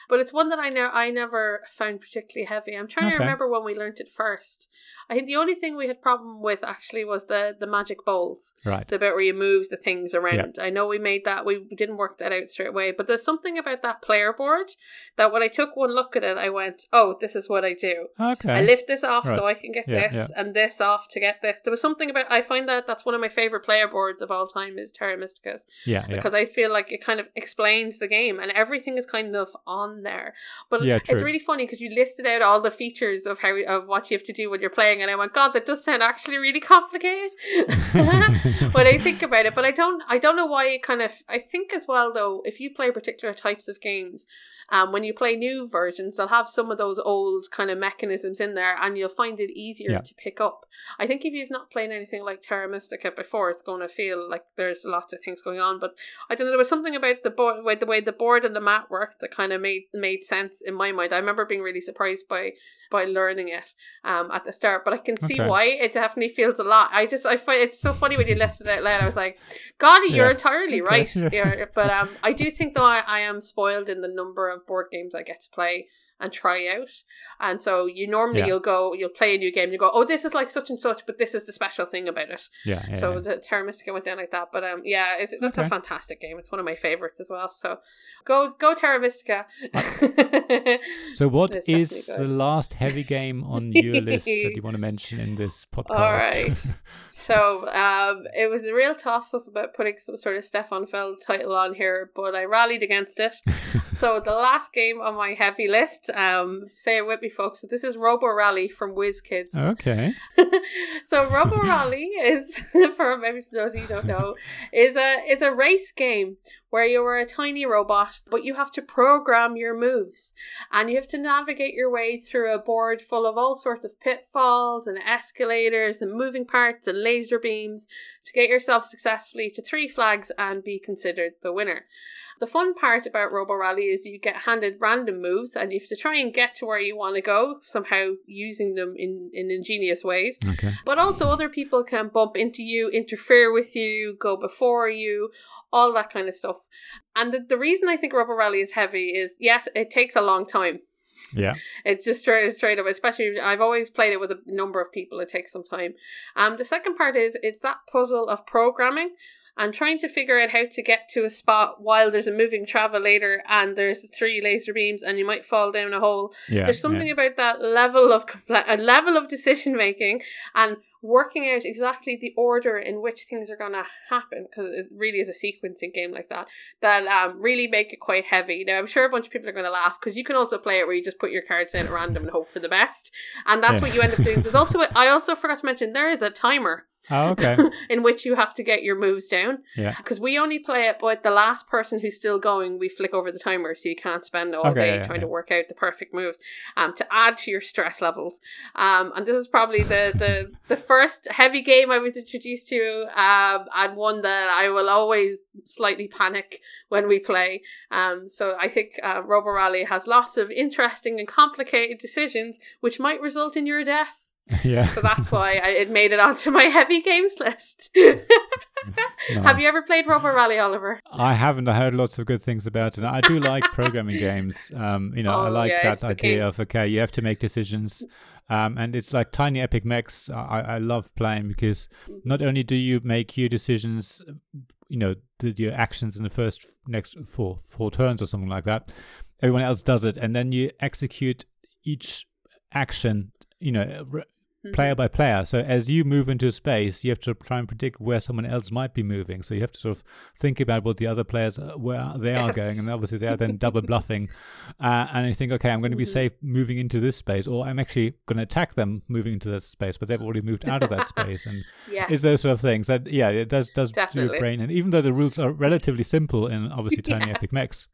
S1: but it's one that I ne- I never found particularly heavy. I'm trying okay. to remember when we learnt it first. I think the only thing we had problem with actually was the the magic bowls.
S2: Right.
S1: The bit where you move the things around. Yep. I know we made that we didn't work that out straight away, but there's something about that player board that when I took one look at it, I went, "Oh, this is what I do.
S2: Okay.
S1: I lift this off right. so I can get yeah, this, yeah. and this off to get this." There was something about I find that that's one of my favorite player boards of all time is Terra Mysticas.
S2: Yeah.
S1: Because
S2: yeah.
S1: I feel like it kind of explains the game and everything is kind of on there. But yeah, it's really funny because you listed out all the features of how of what you have to do when you're playing, and I went, God, that does sound actually really complicated when I think about it. But I don't, I don't know why it kind of. I think as well though, if you play particular types of games, um, when you play new versions, they'll have some of those old kind of mechanisms in there, and you'll find it easier yeah. to pick up. I think if you've not played anything like Terra Mystica before, it's going to feel like there's lots of things going on. But I don't know, there was something about the board, the way the board and the mat worked that kind of made made sense in my mind. I remember being really surprised by by learning it um, at the start, but I can see okay. why it definitely feels a lot. I just I find it's so funny when you listen it out loud. I was like, God, you're entirely right. Yeah. But um, I do think though I, I am spoiled in the number of board games I get to play and try out. And so you normally yeah. you'll go, you'll play a new game, you go, oh, this is like such and such, but this is the special thing about it.
S2: Yeah. yeah
S1: so
S2: yeah.
S1: the Terra Mystica went down like that, but um, yeah, it's, it's okay. a fantastic game. It's one of my favorites as well. So go go Terra Mystica.
S2: so what is the last heavy game on your list that you want to mention in this podcast?
S1: All right. so um, it was a real toss up about putting some sort of Stefan Feld title on here, but I rallied against it. so the last game on my heavy list um, say it with me, folks. So this is Robo Rally from Whiz Kids.
S2: Okay.
S1: so Robo Rally is, for maybe for those of you who don't know, is a is a race game where you are a tiny robot, but you have to program your moves, and you have to navigate your way through a board full of all sorts of pitfalls and escalators and moving parts and laser beams to get yourself successfully to three flags and be considered the winner. The fun part about Robo Rally is you get handed random moves and you have to try and get to where you want to go, somehow using them in, in ingenious ways.
S2: Okay.
S1: But also, other people can bump into you, interfere with you, go before you, all that kind of stuff. And the, the reason I think Robo Rally is heavy is yes, it takes a long time.
S2: Yeah.
S1: It's just straight straight up, especially I've always played it with a number of people, it takes some time. Um the second part is it's that puzzle of programming and trying to figure out how to get to a spot while there's a moving travelator and there's three laser beams and you might fall down a hole.
S2: Yeah,
S1: there's something
S2: yeah.
S1: about that level of compl- a level of decision making and working out exactly the order in which things are going to happen because it really is a sequencing game like that that um really make it quite heavy. Now I'm sure a bunch of people are going to laugh because you can also play it where you just put your cards in at random and hope for the best, and that's yeah. what you end up doing. There's also a, I also forgot to mention there is a timer
S2: Oh, okay.
S1: in which you have to get your moves down.
S2: Yeah.
S1: Because we only play it, but the last person who's still going, we flick over the timer, so you can't spend all okay, day yeah, trying yeah. to work out the perfect moves. Um, to add to your stress levels. Um, and this is probably the the the first heavy game I was introduced to. Um, and one that I will always slightly panic when we play. Um, so I think uh, Robo Rally has lots of interesting and complicated decisions, which might result in your death.
S2: Yeah.
S1: So that's why I, it made it onto my heavy games list. Have you ever played Robo Rally, Oliver?
S2: I haven't. I heard lots of good things about it. I do like programming games. Um, you know, I
S1: Oh,
S2: like
S1: yeah,
S2: that idea of okay, you have to make decisions, um, and it's like Tiny Epic Mechs. I, I love playing because
S1: Mm-hmm.
S2: not only do you make your decisions, you know, the, your actions in the first next four four turns or something like that. Everyone else does it, and then you execute each action. You know, r-
S1: Mm-hmm.
S2: player by player. So as you move into a space, you have to try and predict where someone else might be moving. So you have to sort of think about what the other players uh, where they are
S1: Yes.
S2: going, and obviously they are then double bluffing. Uh, and you think, okay, I'm going to be
S1: Mhm.
S2: safe moving into this space, or I'm actually going to attack them moving into that space, but they've already moved out of that space, and
S1: Yes.
S2: it's those sort of things. That yeah, it does does do your brain. And even though the rules are relatively simple in obviously Tiny Epic
S1: Yes.
S2: Mechs,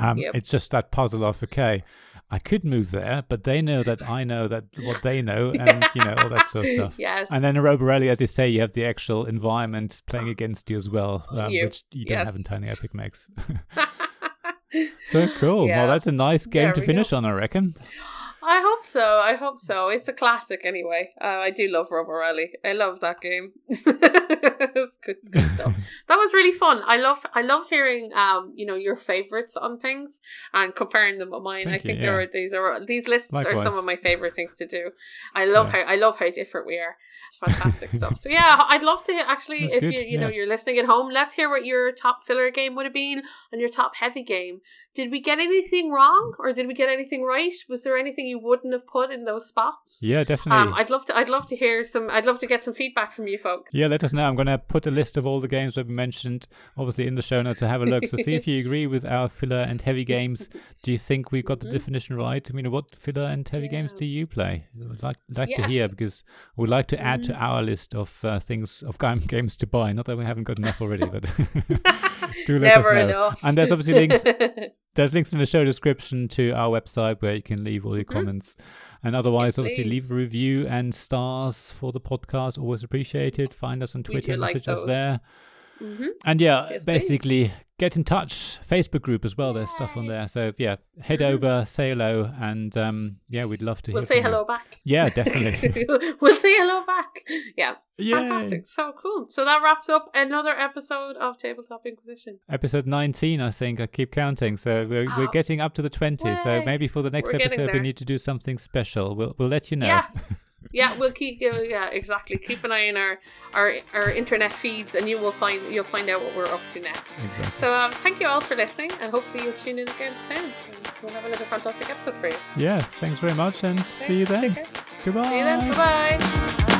S2: um,
S1: Yep.
S2: it's just that puzzle of okay, I could move there, but they know that I know that what they know, and you know all that sort of stuff.
S1: Yes.
S2: And then in Robo Rally, as you say, you have the actual environment playing against you as well, um,
S1: You-
S2: which you don't have in Tiny Epic Mechs. so cool.
S1: Yeah.
S2: Well, that's a nice game
S1: There
S2: to finish
S1: go.
S2: on, I reckon.
S1: I hope so. I hope so. It's a classic anyway. Uh, I do love Robo Rally. I love that game. it's good, good stuff. That was really fun. I love I love hearing um you know your favorites on things and comparing them with mine.
S2: Thank
S1: I
S2: you,
S1: think
S2: yeah.
S1: there are these are these lists are some of my favorite things to do. I love
S2: Yeah.
S1: how I love how different we are. It's fantastic stuff. So yeah, I'd love to actually
S2: That's
S1: if
S2: good,
S1: you you know you're listening at home, let's hear what your top filler game would have been and your top heavy game. Did we get anything wrong or did we get anything right? Was there anything you wouldn't have put in those spots?
S2: Yeah, definitely.
S1: Um, I'd love to. I'd love to hear some. I'd love to get some feedback from you folks.
S2: Yeah, let us know. I'm going to put a list of all the games that we mentioned, obviously, in the show notes to have a look. So see if you agree with our filler and heavy games. Do you think we've got the
S1: Mhm.
S2: definition right? I mean, what filler and heavy games do you play? I'd like, like to hear because we'd like to add to
S1: Mhm.
S2: our list of uh, things, of game, games to buy. Not that we haven't got enough already, but do let
S1: Never
S2: us know.
S1: enough.
S2: And there's obviously links there's links in the show description to our website where you can leave all your
S1: Mhm.
S2: comments. And otherwise,
S1: Yes,
S2: obviously,
S1: please.
S2: leave a review and stars for the podcast. Always appreciated. Find us on Twitter,
S1: like
S2: message us there.
S1: Hmm
S2: And yeah,
S1: Yes, please.
S2: basically, get in touch. Facebook group as well. There's stuff on there. So yeah, head
S1: Mhm.
S2: over, say hello, and um, yeah, we'd love to
S1: We'll say
S2: from you.
S1: hello back.
S2: Yeah, definitely.
S1: we'll say hello back. Yeah,
S2: Yay.
S1: fantastic. So cool. So that wraps up another episode of Tabletop Inquisition.
S2: Episode 19, I think. I keep counting. So we're, we're
S1: Oh.
S2: getting up to the 20. So maybe for the next
S1: We're
S2: episode, we need to do something special. We'll, we'll let you know.
S1: Yes. Yeah, we'll keep. uh, Yeah, exactly. Keep an eye on our, our our internet feeds, and you will find you'll find out what we're up to next.
S2: Exactly.
S1: So um, thank you all for listening, and hopefully you'll tune in again soon. And we'll have another fantastic episode for you.
S2: Yeah, thanks very much and see you then. Goodbye.
S1: See you then. Bye bye.